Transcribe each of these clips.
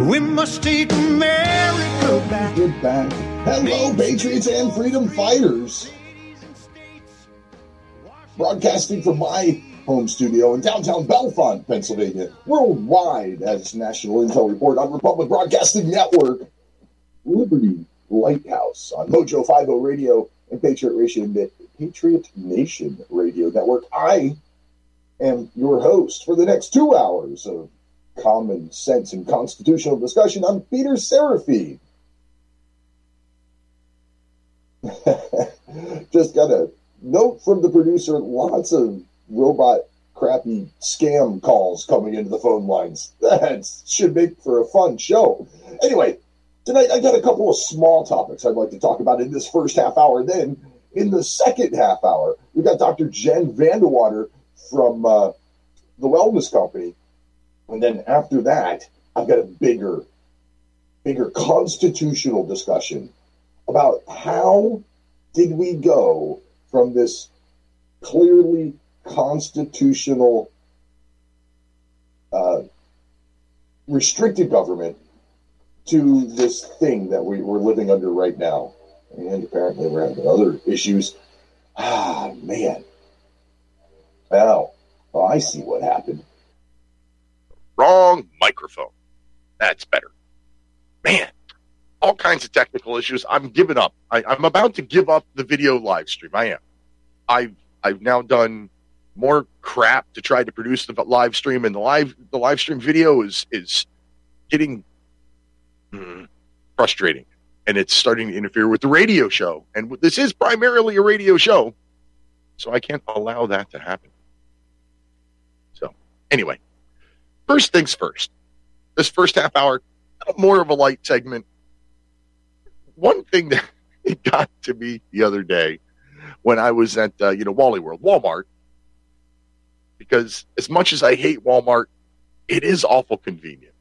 We must take America back. Get back. Hello, Patriots and freedom fighters. Broadcasting from my home studio in downtown Bellefonte, Pennsylvania, worldwide as National Intel Report on Republic Broadcasting Network, Liberty Lighthouse on Mojo 50 Radio and Patriot Radio, Patriot Nation Radio Network. I am your host for the next two hours of common sense and constitutional discussion. I'm Peter Serafine. Just got a note from the producer lots of robot crappy scam calls coming into the phone lines. That should make for a fun show. Anyway, tonight I got a couple of small topics I'd like to talk about in this first half hour. Then in the second half hour, we've got Dr. Jen VanDerWater from uh, the Wellness Company and then after that, I've got a bigger, bigger constitutional discussion about how did we go from this clearly constitutional uh, restricted government to this thing that we, we're living under right now. And apparently we're having other issues. Ah, man. Well, well I see what happened. Wrong microphone. That's better. Man, all kinds of technical issues. I'm giving up. I, am about to give up the video live stream. I am. I've I've now done more crap to try to produce the live stream, and the live the live stream video is is getting mm, frustrating, and it's starting to interfere with the radio show. And this is primarily a radio show, so I can't allow that to happen. So anyway, First things first. This first half hour, more of a light segment. One thing that it got to me the other day when I was at uh, you know Wally World, Walmart, because as much as I hate Walmart, it is awful convenient.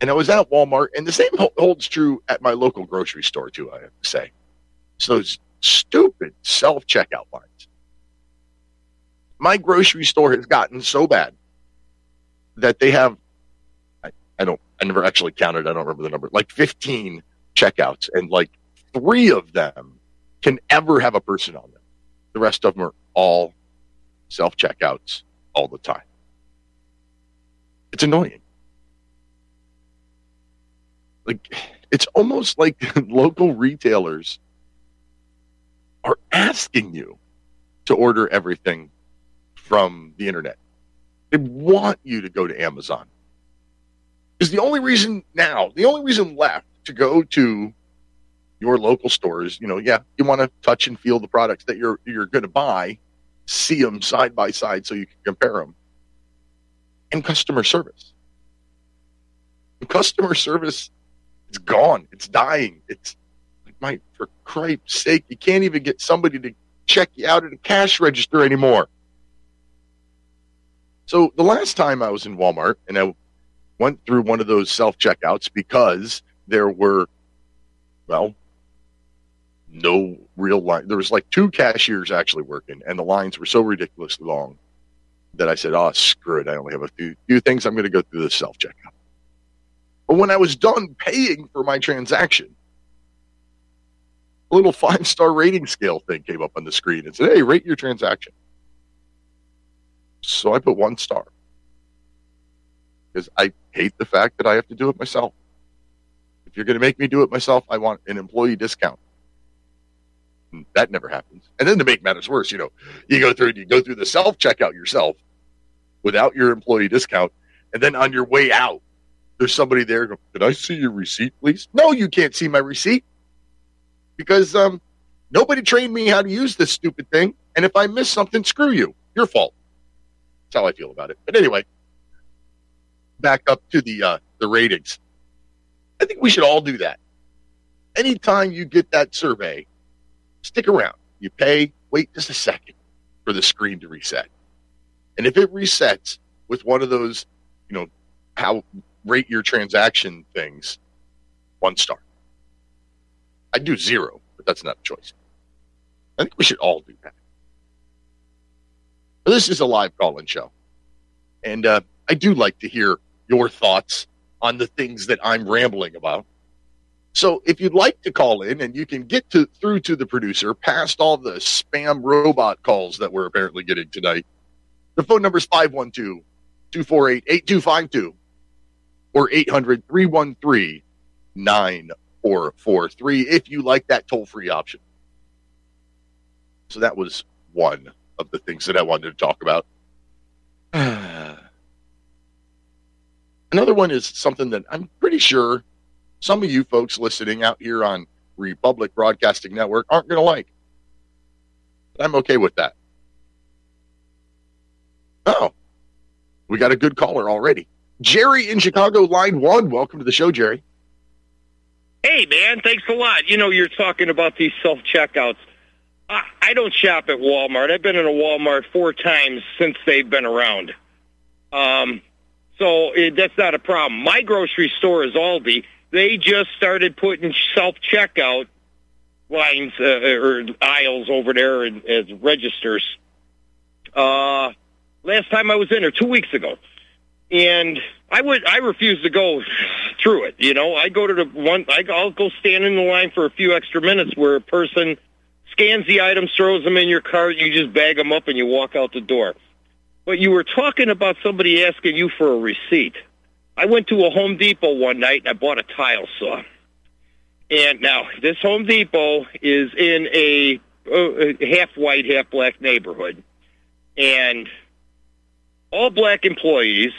And I was at Walmart, and the same holds true at my local grocery store too. I have to say, so those stupid self checkout lines. My grocery store has gotten so bad that they have I, I don't I never actually counted, I don't remember the number, like 15 checkouts and like three of them can ever have a person on them. The rest of them are all self checkouts all the time. It's annoying. Like it's almost like local retailers are asking you to order everything from the internet. They want you to go to Amazon. Because the only reason now, the only reason left to go to your local stores, you know, yeah, you want to touch and feel the products that you're you're going to buy, see them side by side so you can compare them. And customer service. And customer service it's gone. It's dying. It's my for Christ's sake, you can't even get somebody to check you out at a cash register anymore. So the last time I was in Walmart and I went through one of those self checkouts because there were, well, no real line. There was like two cashiers actually working, and the lines were so ridiculously long that I said, "Oh, screw it! I only have a few, few things. I'm going to go through the self checkout." But when I was done paying for my transaction, a little five star rating scale thing came up on the screen and said, "Hey, rate your transaction." So I put one star because I hate the fact that I have to do it myself. If you're going to make me do it myself, I want an employee discount. That never happens. And then to make matters worse, you know, you go through you go through the self checkout yourself without your employee discount, and then on your way out, there's somebody there. Can I see your receipt, please? No, you can't see my receipt because um, nobody trained me how to use this stupid thing. And if I miss something, screw you. Your fault. That's how I feel about it. But anyway, back up to the uh, the ratings. I think we should all do that. Anytime you get that survey, stick around. You pay, wait just a second for the screen to reset. And if it resets with one of those, you know, how rate your transaction things, one star. I do zero, but that's not a choice. I think we should all do that. This is a live call-in show, and uh, I do like to hear your thoughts on the things that I'm rambling about. So if you'd like to call in and you can get to through to the producer past all the spam robot calls that we're apparently getting tonight, the phone number is 512 248 8252 or 800 313 9443 if you like that toll free option. So that was one of the things that I wanted to talk about. Another one is something that I'm pretty sure some of you folks listening out here on Republic Broadcasting Network aren't going to like. But I'm okay with that. Oh, we got a good caller already. Jerry in Chicago, line one. Welcome to the show, Jerry. Hey, man, thanks a lot. You know, you're talking about these self checkouts. I, don't shop at Walmart. I've been in a Walmart four times since they've been around. Um, so it, that's not a problem. My grocery store is Aldi. They just started putting self checkout lines uh, or aisles over there as registers. Uh, last time I was in there, two weeks ago, and I would I refuse to go through it. You know, I go to the one. I'll go stand in the line for a few extra minutes where a person scans the items, throws them in your cart, you just bag them up, and you walk out the door. But you were talking about somebody asking you for a receipt. I went to a Home Depot one night and I bought a tile saw. And now this Home Depot is in a, uh, half white, half black neighborhood, and all black employees,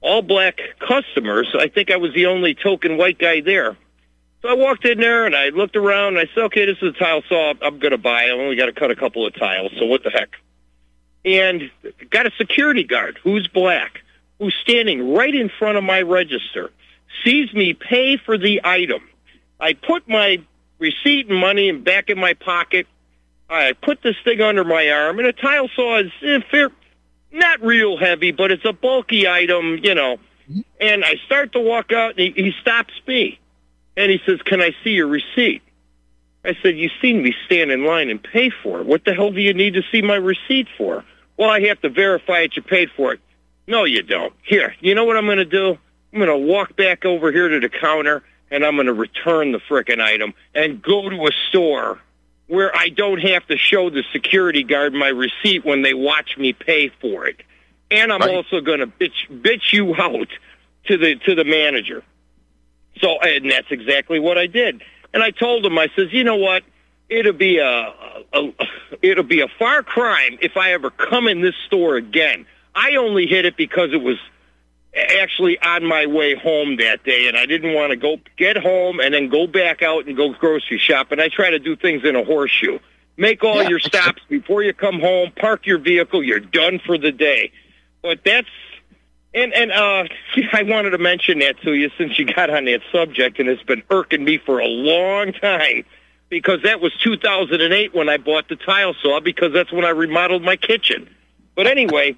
all black customers. I think I was the only token white guy there. So I walked in there and I looked around and I said, okay, this is a tile saw I'm going to buy. I only got to cut a couple of tiles, so what the heck? And got a security guard who's black, who's standing right in front of my register, sees me pay for the item. I put my receipt and money in back in my pocket. I put this thing under my arm, and a tile saw is eh, fair, not real heavy, but it's a bulky item, you know. And I start to walk out, and he, he stops me. And he says, Can I see your receipt? I said, You've seen me stand in line and pay for it. What the hell do you need to see my receipt for? Well, I have to verify that you paid for it. No, you don't. Here, you know what I'm going to do? I'm going to walk back over here to the counter and I'm going to return the frickin' item and go to a store where I don't have to show the security guard my receipt when they watch me pay for it. And I'm Right. also going to bitch bitch you out to the to the manager. So, and that's exactly what I did. And I told him, I says, you know what? It'll be a, a, it'll be a far crime if I ever come in this store again. I only hit it because it was actually on my way home that day, and I didn't want to go get home and then go back out and go grocery shop. And I try to do things in a horseshoe. Make all Yeah, your stops before you come home. Park your vehicle. You're done for the day. But that's and and uh, I wanted to mention that to you since you got on that subject, and it's been irking me for a long time because that was 2008 when I bought the tile saw because that's when I remodeled my kitchen. But anyway,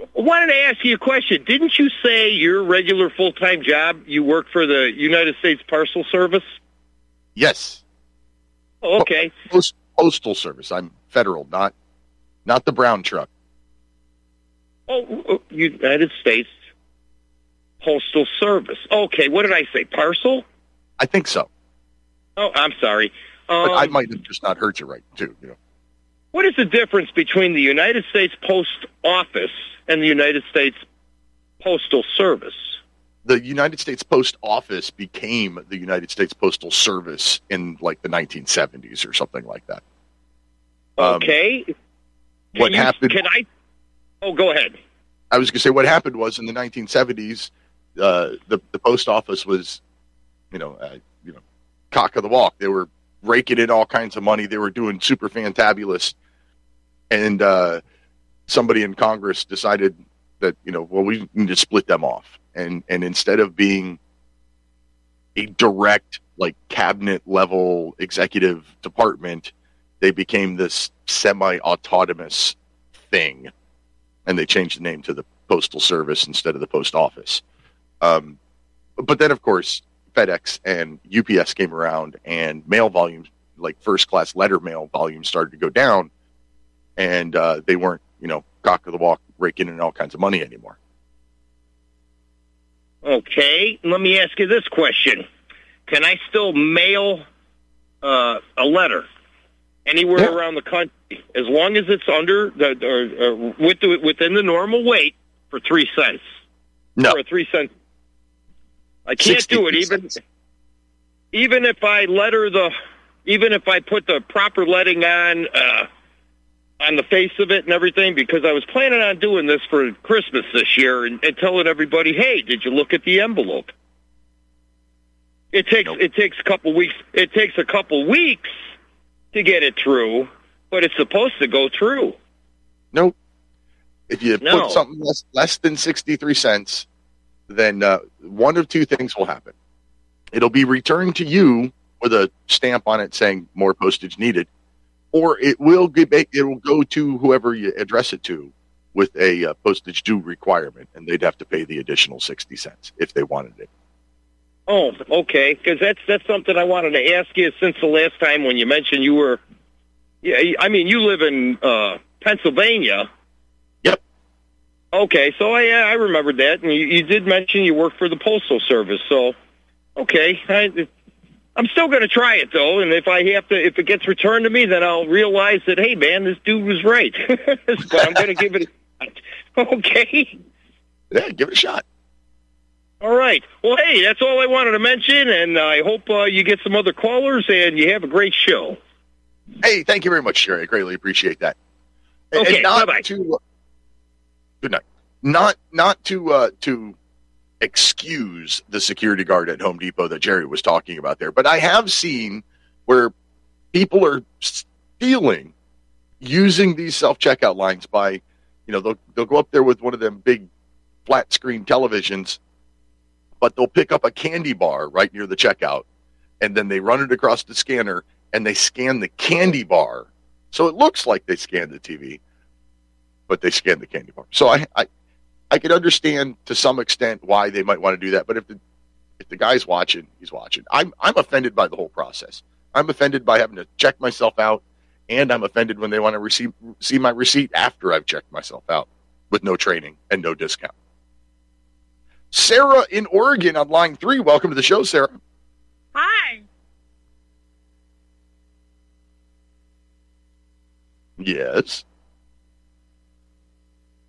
I wanted to ask you a question. Didn't you say your regular full time job you work for the United States Parcel Service? Yes, Oh, okay. Post, postal service. I'm federal, not not the brown truck. Oh, United States Postal Service. Okay. What did I say? Parcel? I think so, Oh, I'm sorry. but I Um, might have just not heard you right too. You know, What is the difference between the United States Post Office and the United States Postal Service? the United States Post Office became the United States Postal Service in like the 1970s or something like that. Um, Okay. Can what you- happened- Can I? Oh, go ahead. I was going to say what happened was in the 1970s, uh, the the post office was, you know, uh, you know, cock of the walk. They were raking in all kinds of money. They were doing super fantabulous, and uh, somebody in Congress decided that you know, well, we need to split them off, and and instead of being a direct like cabinet level executive department, they became this semi autonomous thing, and they changed the name to the Postal Service instead of the Post Office. Um, but then, of course, FedEx and UPS came around, and mail volumes, like first class letter mail volumes, started to go down, and uh, they weren't, you know, cock of the walk, raking in all kinds of money anymore. Okay, let me ask you this question: Can I still mail uh, a letter anywhere Yeah. around the country as long as it's under the or, or with the, within the normal weight for three cents? No, For a three cent. I can't do it even cents. even if I letter the even if I put the proper letting on uh, on the face of it and everything because I was planning on doing this for Christmas this year and, and telling everybody, hey, did you look at the envelope? It takes Nope. it takes a couple weeks. It takes a couple weeks to get it through, but it's supposed to go through. Nope. If you No. put something less, less than 63 cents, then uh, one of two things will happen. It'll be returned to you with a stamp on it saying more postage needed, or it will get, it will go to whoever you address it to with a uh, postage due requirement, and they'd have to pay the additional 60 cents if they wanted it. Oh, okay. Because that's that's something I wanted to ask you since the last time when you mentioned you were. Yeah, I mean you live in uh, Pennsylvania. Yep. Okay, so I I remembered that, and you, you did mention you work for the postal service. So, okay, I, I'm still going to try it though, and if I have to, if it gets returned to me, then I'll realize that hey, man, this dude was right. but I'm going to give it. A, okay. Yeah, give it a shot. All right. Well, hey, that's all I wanted to mention, and I hope uh, you get some other callers and you have a great show. Hey, thank you very much, Sherry. I greatly appreciate that. And- Okay, and not bye-bye. to good night. Not not to uh, to excuse the security guard at Home Depot that Jerry was talking about there, but I have seen where people are stealing using these self checkout lines by, you know, they'll they'll go up there with one of them big flat screen televisions, but they'll pick up a candy bar right near the checkout, and then they run it across the scanner and they scan the candy bar. So it looks like they scanned the TV, but they scanned the candy bar. So I, I, I can understand to some extent why they might want to do that. But if the, if the guy's watching, he's watching. I'm, I'm offended by the whole process. I'm offended by having to check myself out, and I'm offended when they want to receive, see my receipt after I've checked myself out with no training and no discount. Sarah in Oregon on line three. Welcome to the show, Sarah. Hi. Yes.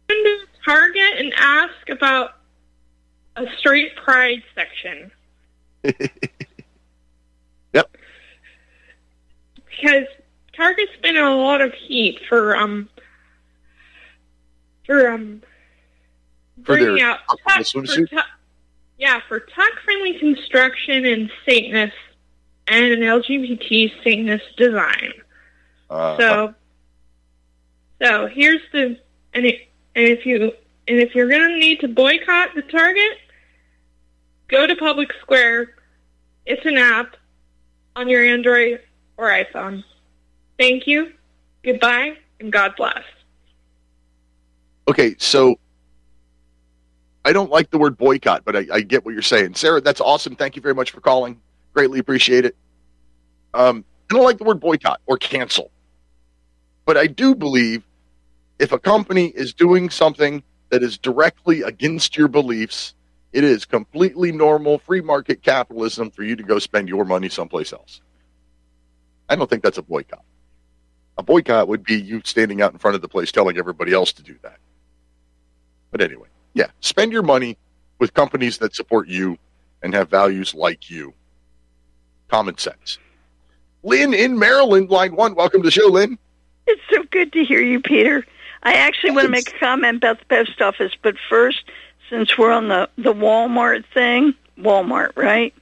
Go to Target and ask about a straight pride section Yep. because Target's been in a lot of heat for um for um For bringing out tuck, for swimsuit? tu- yeah for tuck friendly construction and Satanist and an LGBT Satanist design. Uh, So, so here's the and it, and if you and if you're gonna need to boycott the Target, go to Public Square. It's an app on your Android or iPhone. Thank you. Goodbye and God bless. okay, so I don't like the word boycott, but I, I get what you're saying. Sarah, that's awesome. Thank you very much for calling. Greatly appreciate it. Um, I don't like the word boycott or cancel, but I do believe if a company is doing something that is directly against your beliefs, it is completely normal free market capitalism for you to go spend your money someplace else. I don't think that's a boycott. A boycott would be you standing out in front of the place telling everybody else to do that. But anyway, yeah, spend your money with companies that support you and have values like you. Common sense. Lynn in Maryland, line one. Welcome to the show, Lynn. It's so good to hear you, Peter. I actually want to make a comment about the post office, but first, since we're on the, the Walmart thing, Walmart, right?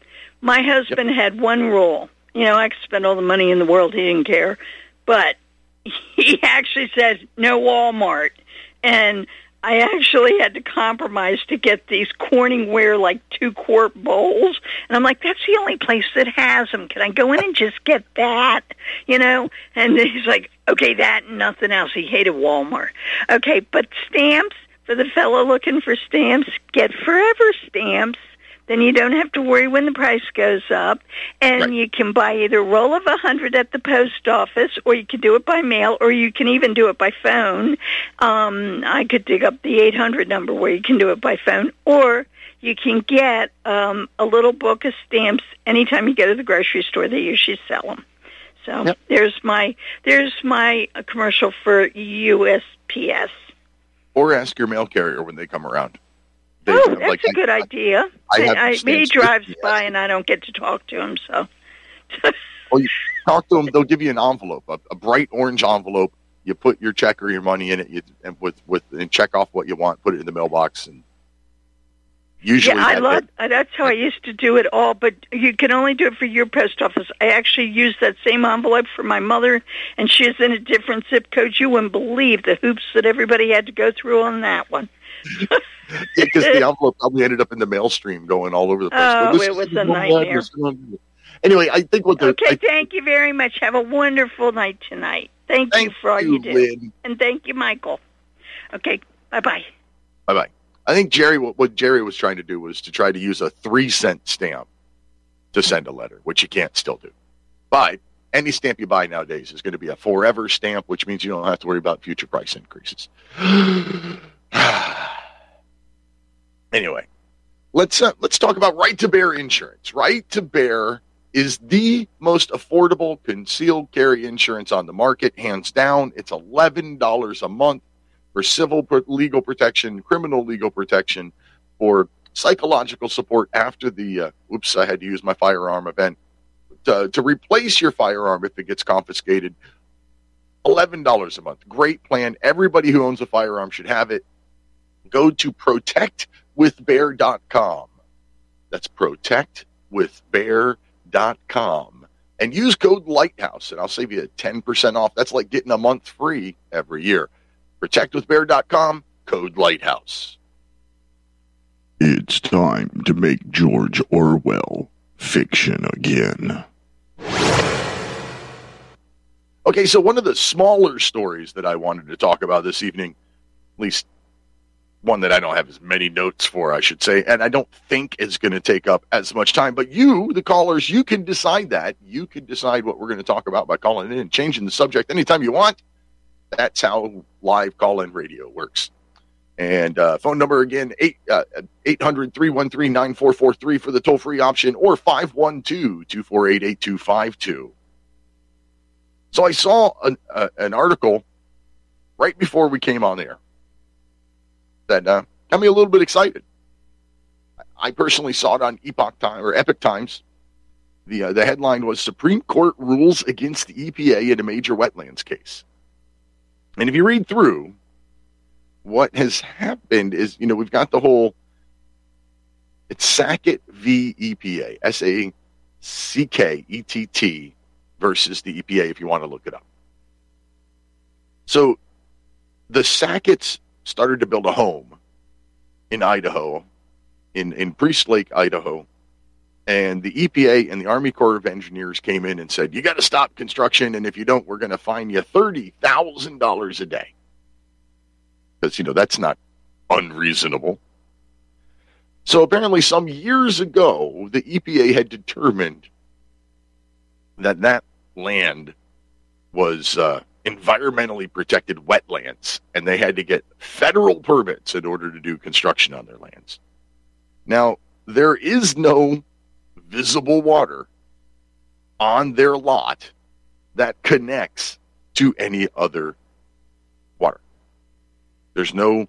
My husband had one rule. You know, I could spend all the money in the world, he didn't care. But he actually said, no Walmart. And I actually had to compromise to get these Corningware like two quart bowls, and I'm like, that's the only place that has them. Can I go in and just get that? You know? And he's like, okay, that and nothing else. He hated Walmart. Okay, but stamps for the fellow looking for stamps, get Forever stamps then you don't have to worry when the price goes up. And Right. you can buy either a roll of a hundred at the post office, or you can do it by mail, or you can even do it by phone. Um, I could dig up the 800 number where you can do it by phone, or you can get um, a little book of stamps anytime you go to the grocery store. They usually sell them. So Yep. there's my there's my uh, commercial for USPS. Or ask your mail carrier when they come around. Oh, that's like, a good I- idea. I have I, he drives by and I don't get to talk to him, so. Well, you talk to them. They'll give you an envelope, a, a bright orange envelope. You put your check or your money in it, you, and with with and check off what you want. Put it in the mailbox, and usually yeah, I that- love. uh, That's how I used to do it all. But you can only do it for your post office. I actually used that same envelope for my mother, and she's in a different zip code. You wouldn't believe the hoops that everybody had to go through on that one. Because the envelope probably ended up in the mail stream going all over the place. Oh, it was a nightmare. Anyway, I think what the Okay, I, thank you very much. Have a wonderful night tonight. Thank, thank you for all you, do, Lynn. and thank you, Michael. Okay, bye bye. Bye bye. I think Jerry, what, what Jerry was trying to do was to try to use a three cent stamp to send a letter, which you can't still do. But any stamp you buy nowadays is going to be a forever stamp, which means you don't have to worry about future price increases. anyway, let's uh, let's talk about right to bear insurance. Right to bear is the most affordable concealed carry insurance on the market, hands down. It's eleven dollars a month for civil legal protection, criminal legal protection, for psychological support after the uh, oops, I had to use my firearm event to, to replace your firearm if it gets confiscated. Eleven dollars a month, great plan. Everybody who owns a firearm should have it. Go to protectwithbear.com. That's protectwithbear.com and use code Lighthouse, and I'll save you ten percent off. That's like getting a month free every year protectwithbear.com, code Lighthouse. It's time to make George Orwell fiction again. Okay, so one of the smaller stories that I wanted to talk about this evening, at least one that I don't have as many notes for, I should say, and I don't think is going to take up as much time, but you, the callers, you can decide that. You can decide what we're going to talk about by calling in and changing the subject anytime you want. That's how live call in radio works. And uh, phone number again, 800 313 9443 for the toll free option or 512 248 8252. So I saw an, uh, an article right before we came on air that uh, got me a little bit excited. I personally saw it on Epoch Time or Epic Times. The uh, the headline was Supreme Court rules against the EPA in a major wetlands case. And if you read through, what has happened is, you know, we've got the whole it's Sackett v EPA, S A C K E T T versus the EPA if you want to look it up. So the Sacketts started to build a home in Idaho, in, in Priest Lake, Idaho. And the EPA and the Army Corps of Engineers came in and said, You got to stop construction. And if you don't, we're going to fine you $30,000 a day. Because, you know, that's not unreasonable. So apparently, some years ago, the EPA had determined that that land was uh, environmentally protected wetlands, and they had to get federal permits in order to do construction on their lands. Now, there is no visible water on their lot that connects to any other water. There's no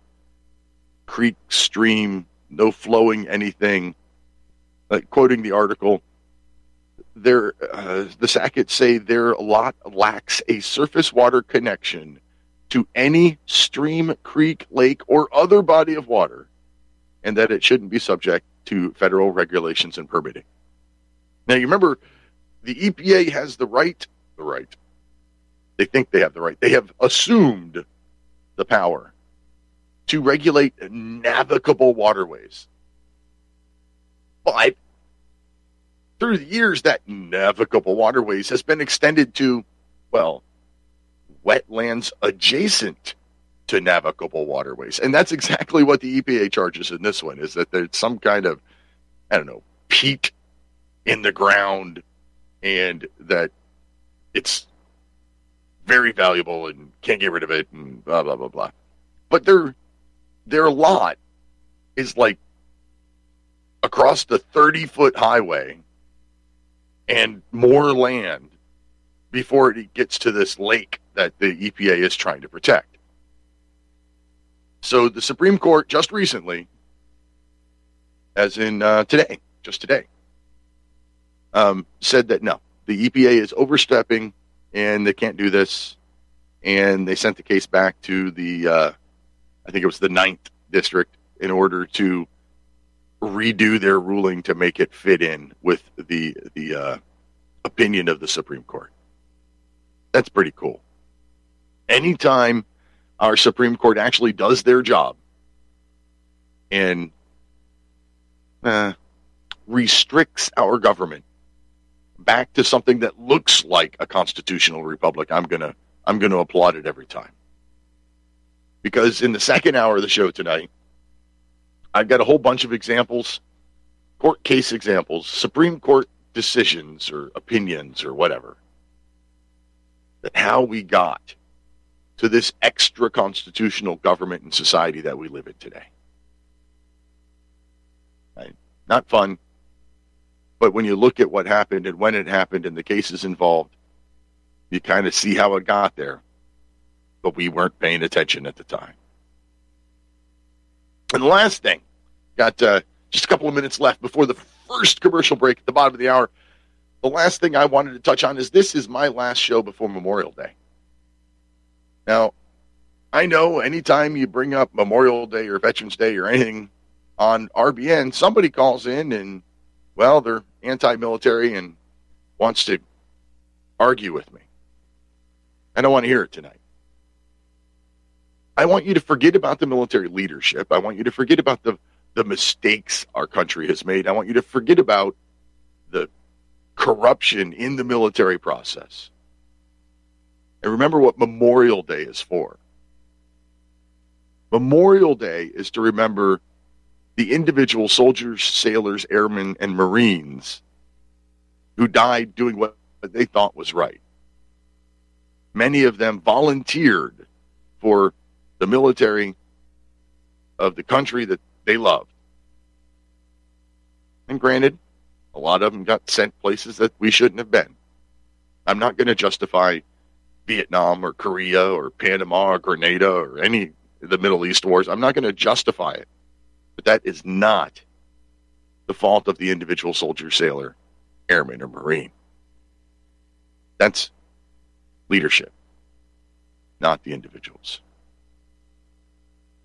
creek, stream, no flowing anything. Like quoting the article, uh, the Sacketts say their lot lacks a surface water connection to any stream, creek, lake, or other body of water, and that it shouldn't be subject to federal regulations and permitting. Now, you remember, the EPA has the right, the right. They think they have the right. They have assumed the power to regulate navigable waterways. But through the years, that navigable waterways has been extended to, well, wetlands adjacent to navigable waterways. And that's exactly what the EPA charges in this one is that there's some kind of, I don't know, peat in the ground and that it's very valuable and can't get rid of it and blah blah blah blah. But their their lot is like across the 30 foot highway and more land before it gets to this lake that the EPA is trying to protect. So the Supreme Court just recently, as in uh, today, just today, um, said that no, the EPA is overstepping and they can't do this. And they sent the case back to the, uh, I think it was the ninth district, in order to redo their ruling to make it fit in with the the uh, opinion of the Supreme Court. That's pretty cool. Anytime our Supreme Court actually does their job and uh, restricts our government back to something that looks like a constitutional republic, I'm gonna I'm gonna applaud it every time. Because in the second hour of the show tonight, I've got a whole bunch of examples, court case examples, Supreme Court decisions or opinions or whatever, that how we got to this extra constitutional government and society that we live in today. Right? Not fun, but when you look at what happened and when it happened and the cases involved, you kind of see how it got there. But we weren't paying attention at the time. And the last thing, got uh, just a couple of minutes left before the first commercial break at the bottom of the hour. The last thing I wanted to touch on is this is my last show before Memorial Day. Now, I know anytime you bring up Memorial Day or Veterans Day or anything on RBN, somebody calls in and, well, they're anti military and wants to argue with me. I don't want to hear it tonight. I want you to forget about the military leadership. I want you to forget about the, the mistakes our country has made. I want you to forget about the corruption in the military process. And remember what Memorial Day is for. Memorial Day is to remember the individual soldiers, sailors, airmen, and Marines who died doing what they thought was right. Many of them volunteered for the military of the country that they loved. And granted, a lot of them got sent places that we shouldn't have been. I'm not going to justify Vietnam or Korea or Panama or Grenada or any the Middle East wars. I'm not going to justify it. But that is not the fault of the individual soldier, sailor, airman, or marine. That's leadership, not the individuals.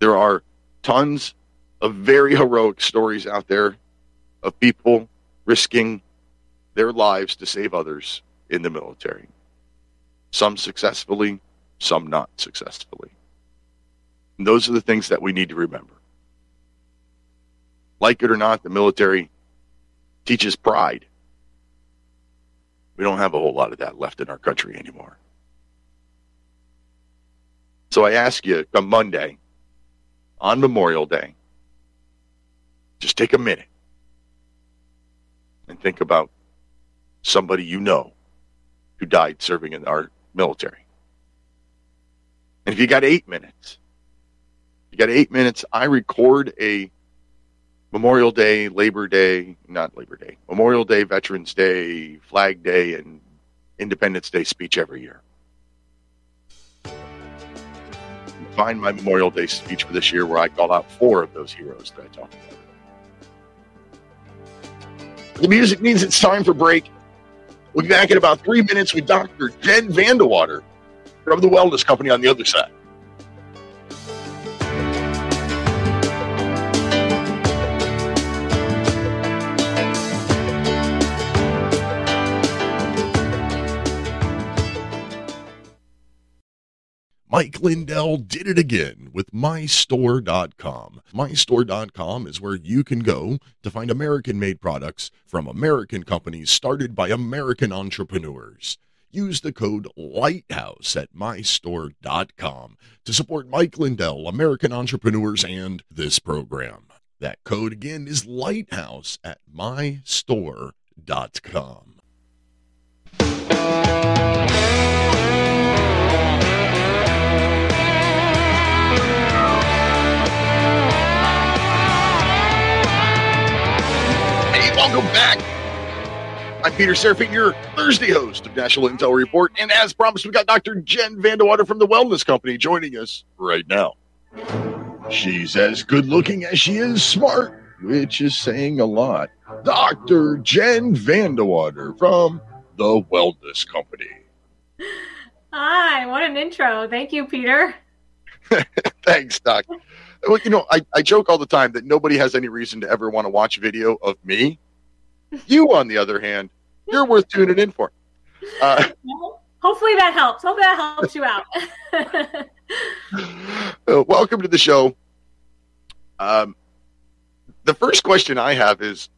There are tons of very heroic stories out there of people risking their lives to save others in the military some successfully, some not successfully. And those are the things that we need to remember. Like it or not, the military teaches pride. We don't have a whole lot of that left in our country anymore. So I ask you come Monday, on Memorial Day, just take a minute and think about somebody you know who died serving in our military. And if you got eight minutes, you got eight minutes, I record a Memorial Day, Labor Day, not Labor Day, Memorial Day, Veterans Day, Flag Day, and Independence Day speech every year. Find my Memorial Day speech for this year where I call out four of those heroes that I talked about. The music means it's time for break. We'll be back in about three minutes with Dr. Jen VanDerWater from the Wellness Company on the other side. Mike Lindell did it again with MyStore.com. MyStore.com is where you can go to find American made products from American companies started by American entrepreneurs. Use the code LIGHTHOUSE at MyStore.com to support Mike Lindell, American entrepreneurs, and this program. That code again is Lighthouse at MyStore.com. welcome back. I'm Peter Serafine, your Thursday host of National Intel Report. And as promised, we've got Dr. Jen VanDerWater from the Wellness Company joining us right now. She's as good looking as she is smart, which is saying a lot. Dr. Jen VanDerWater from the Wellness Company. Hi, what an intro. Thank you, Peter. Thanks, Doc. Well, you know, I, I joke all the time that nobody has any reason to ever want to watch a video of me. You, on the other hand, you're worth tuning in for. Uh, hopefully that helps. Hope that helps you out. uh, welcome to the show. Um, the first question I have is: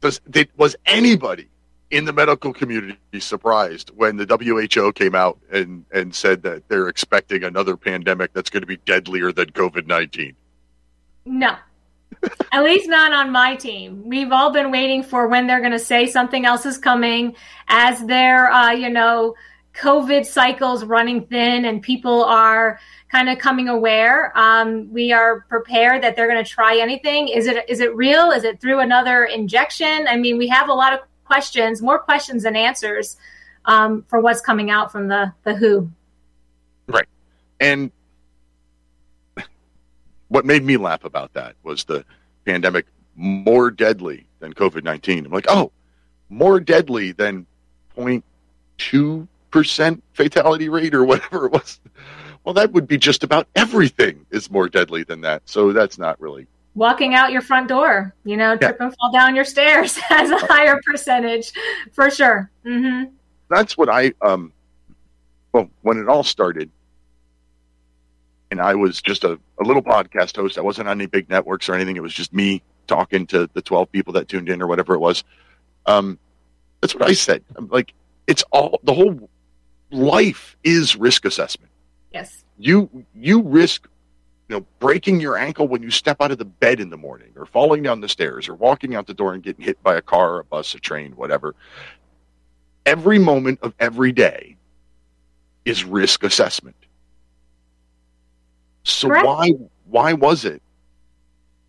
Does did, was anybody in the medical community surprised when the WHO came out and and said that they're expecting another pandemic that's going to be deadlier than COVID nineteen? no. At least not on my team. We've all been waiting for when they're going to say something else is coming as their, uh, you know, COVID cycles running thin and people are kind of coming aware. Um, we are prepared that they're going to try anything. Is it is it real? Is it through another injection? I mean, we have a lot of questions, more questions than answers um, for what's coming out from the the WHO. Right, and what made me laugh about that was the pandemic more deadly than COVID 19. I'm like, oh, more deadly than 0.2% fatality rate or whatever it was. Well, that would be just about everything is more deadly than that. So that's not really. Walking out your front door, you know, trip and fall down your stairs has a higher percentage for sure. hmm That's what I, um, well, when it all started, I was just a, a little podcast host. I wasn't on any big networks or anything. It was just me talking to the 12 people that tuned in or whatever it was. Um, that's what I said. I'm like, it's all, the whole life is risk assessment. Yes. You, you risk, you know, breaking your ankle when you step out of the bed in the morning or falling down the stairs or walking out the door and getting hit by a car, a bus, a train, whatever. Every moment of every day is risk assessment. So Correct. why why was it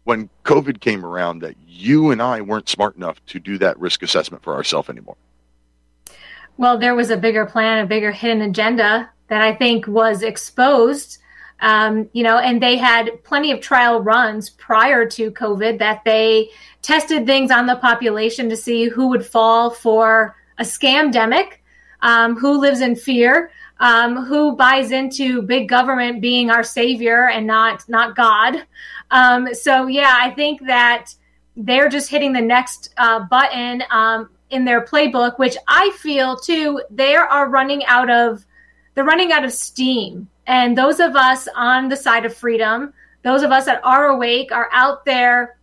when COVID came around that you and I weren't smart enough to do that risk assessment for ourselves anymore? Well, there was a bigger plan, a bigger hidden agenda that I think was exposed. Um, you know, and they had plenty of trial runs prior to COVID that they tested things on the population to see who would fall for a scamdemic, um, who lives in fear, um, who buys into big government being our savior and not not God. Um, so yeah, I think that they're just hitting the next uh, button um, in their playbook, which I feel too they are running out of they're running out of steam. And those of us on the side of freedom, those of us that are awake, are out there,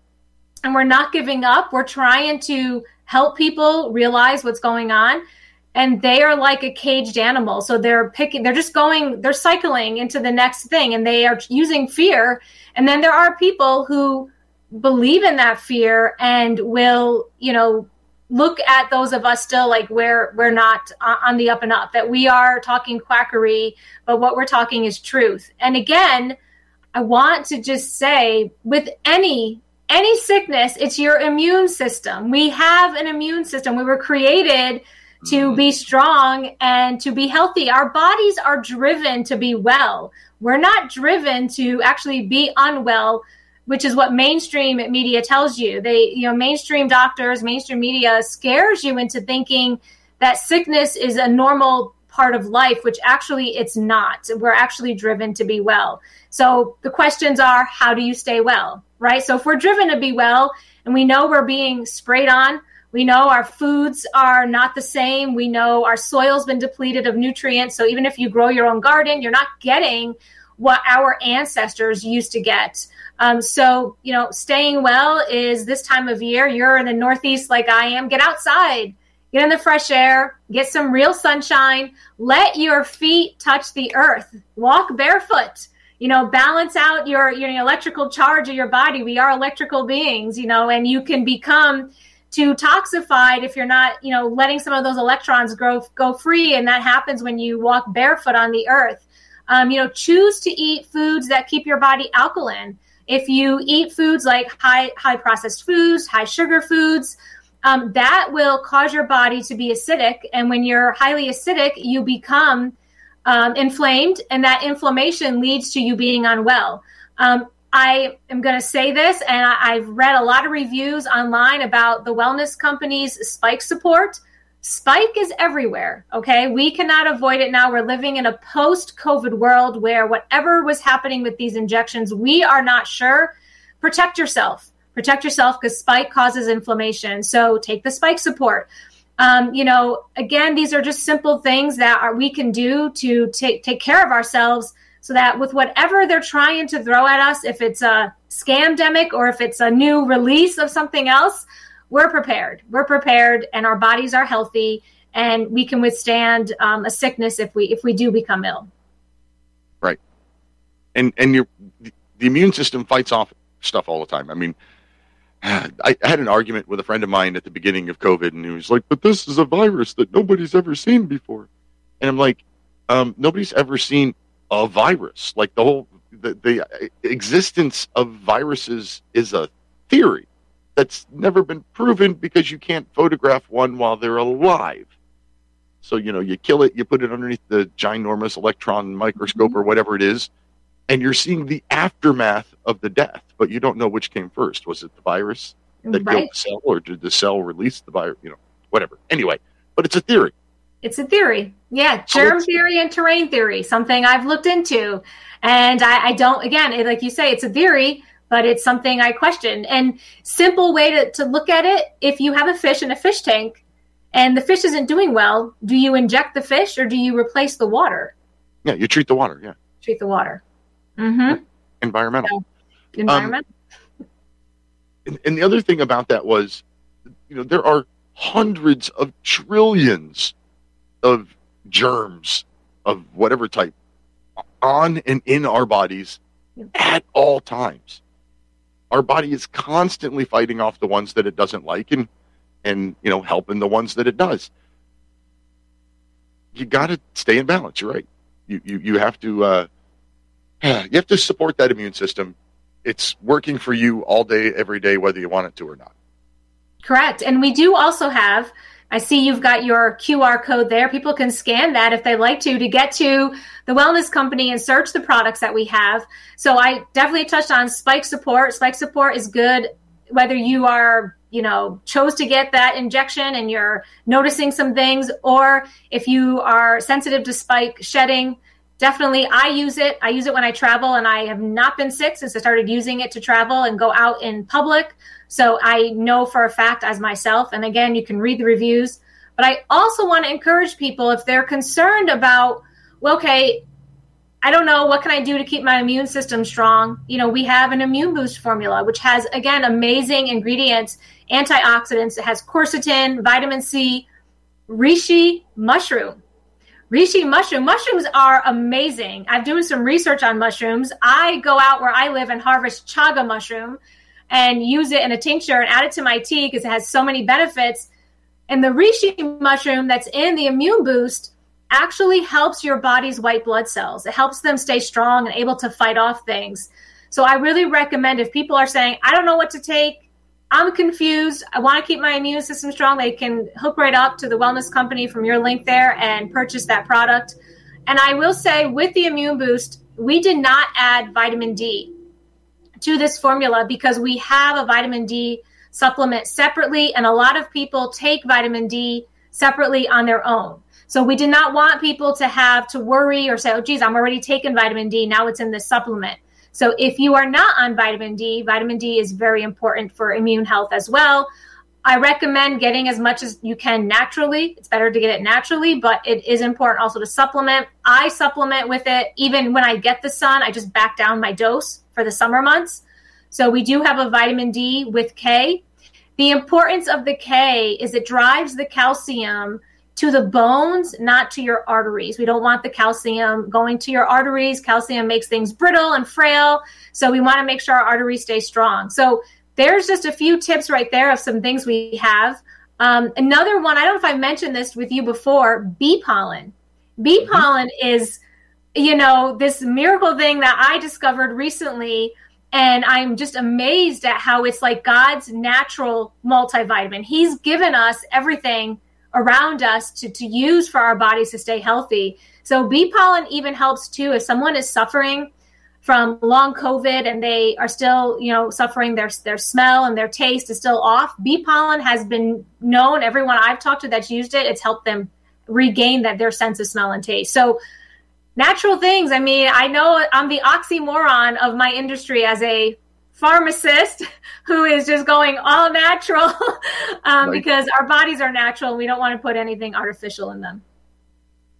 and we're not giving up. We're trying to help people realize what's going on and they are like a caged animal. So they're picking they're just going they're cycling into the next thing and they are using fear. And then there are people who believe in that fear and will you know look at those of us still like we're we're not on the up and up that we are talking quackery but what we're talking is truth. And again i want to just say with any any sickness it's your immune system. We have an immune system. We were created to mm-hmm. be strong and to be healthy. Our bodies are driven to be well. We're not driven to actually be unwell, which is what mainstream media tells you. They, you know, mainstream doctors, mainstream media scares you into thinking that sickness is a normal part of life, which actually it's not. We're actually driven to be well. So the questions are, how do you stay well? Right? So if we're driven to be well and we know we're being sprayed on We know our foods are not the same. We know our soil's been depleted of nutrients. So even if you grow your own garden, you're not getting what our ancestors used to get. Um, so, you know, staying well is this time of year. You're in the Northeast like I am. Get outside, get in the fresh air, get some real sunshine. Let your feet touch the earth. Walk barefoot. You know, balance out your your electrical charge of your body. We are electrical beings, you know, and you can become too toxified if you're not, you know, letting some of those electrons grow go free, and that happens when you walk barefoot on the earth. Um, you know, choose to eat foods that keep your body alkaline. If you eat foods like high high processed foods, high sugar foods, um, that will cause your body to be acidic. And when you're highly acidic, you become um, inflamed, and that inflammation leads to you being unwell. Um, I am going to say this, and I, have read a lot of reviews online about the wellness company's spike support. Spike is everywhere. Okay. We cannot avoid it now. We're living in a post COVID world where whatever was happening with these injections, we are not sure. Protect yourself. Protect yourself because spike causes inflammation. So take the spike support. Um, you know, again, these are just simple things that are, we can do to take, take care of ourselves so that with whatever they're trying to throw at us, if it's a scam demic or if it's a new release of something else, we're prepared. We're prepared, and our bodies are healthy, and we can withstand um, a sickness if we if we do become ill. Right, and and your the immune system fights off stuff all the time. I mean, I had an argument with a friend of mine at the beginning of COVID, and he was like, "But this is a virus that nobody's ever seen before," and I'm like, um, "Nobody's ever seen a virus. Like the whole the, the uh, existence of viruses is a theory." that's never been proven because you can't photograph one while they're alive. So, you know, you kill it, you put it underneath the ginormous electron microscope or mm-hmm. whatever it is, and you're seeing the aftermath of the death, but you don't know which came first. Was it the virus that right. killed the cell, or did the cell release the virus? You know, whatever. Anyway, but it's a theory. It's a theory. Yeah, germ theory and terrain theory, something I've looked into. And I, I don't, again, like you say, it's a theory but it's something I question. And simple way to, to look at it, if you have a fish in a fish tank and the fish isn't doing well, do you inject the fish or do you replace the water? Yeah, you treat the water, yeah. Treat the water. Mm-hmm. Environmental. Yeah. Environmental. Um, and, and the other thing about that was, you know, there are hundreds of trillions of germs of whatever type on and in our bodies at all times. Our body is constantly fighting off the ones that it doesn't like and and you know helping the ones that it does. You got to stay in balance you're right. You you, you have to uh, you have to support that immune system. It's working for you all day every day whether you want it to or not. Correct. And we do also have I see you've got your QR code there. People can scan that if they like to to get to the wellness company and search the products that we have. So I definitely touched on spike support. Spike support is good whether you are, you know, chose to get that injection and you're noticing some things or if you are sensitive to spike shedding. Definitely, I use it. I use it when I travel, and I have not been sick since I started using it to travel and go out in public. So I know for a fact as myself, and again, you can read the reviews, but I also want to encourage people if they're concerned about, well, okay, I don't know, what can I do to keep my immune system strong? You know, we have an immune boost formula, which has, again, amazing ingredients, antioxidants. It has quercetin, vitamin C, reishi mushroom. Reishi mushroom. Mushrooms are amazing. I'm doing some research on mushrooms. I go out where I live and harvest chaga mushroom and use it in a tincture and add it to my tea because it has so many benefits. And the reishi mushroom that's in the immune boost actually helps your body's white blood cells. It helps them stay strong and able to fight off things. So I really recommend if people are saying, I don't know what to take, I'm confused, I want to keep my immune system strong, they can hook right up to the wellness company from your link there and purchase that product. And I will say with the immune boost, we did not add vitamin D to this formula because we have a vitamin D supplement separately, and a lot of people take vitamin D separately on their own. So we did not want people to have to worry or say, oh, geez, I'm already taking vitamin D. Now it's in this supplement. So if you are not on vitamin D, vitamin D is very important for immune health as well. I recommend getting as much as you can naturally. It's better to get it naturally, but it is important also to supplement. I supplement with it even when I get the sun. I just back down my dose for the summer months. So we do have a vitamin D with K. The importance of the K is it drives the calcium to the bones, not to your arteries. We don't want the calcium going to your arteries. Calcium makes things brittle and frail. So we want to make sure our arteries stay strong. So there's just a few tips right there of some things we have. Um, another one, I don't know if I mentioned this with you before bee pollen. Bee mm-hmm. pollen is, you know, this miracle thing that I discovered recently. And I'm just amazed at how it's like God's natural multivitamin. He's given us everything around us to, to use for our bodies to stay healthy. So, bee pollen even helps too. If someone is suffering from long COVID and they are still, you know, suffering their their smell and their taste is still off. Bee pollen has been known. Everyone I've talked to that's used it, it's helped them regain that their sense of smell and taste. So natural things. I mean, I know I'm the oxymoron of my industry as a pharmacist who is just going all natural um, because our bodies are natural and we don't want to put anything artificial in them.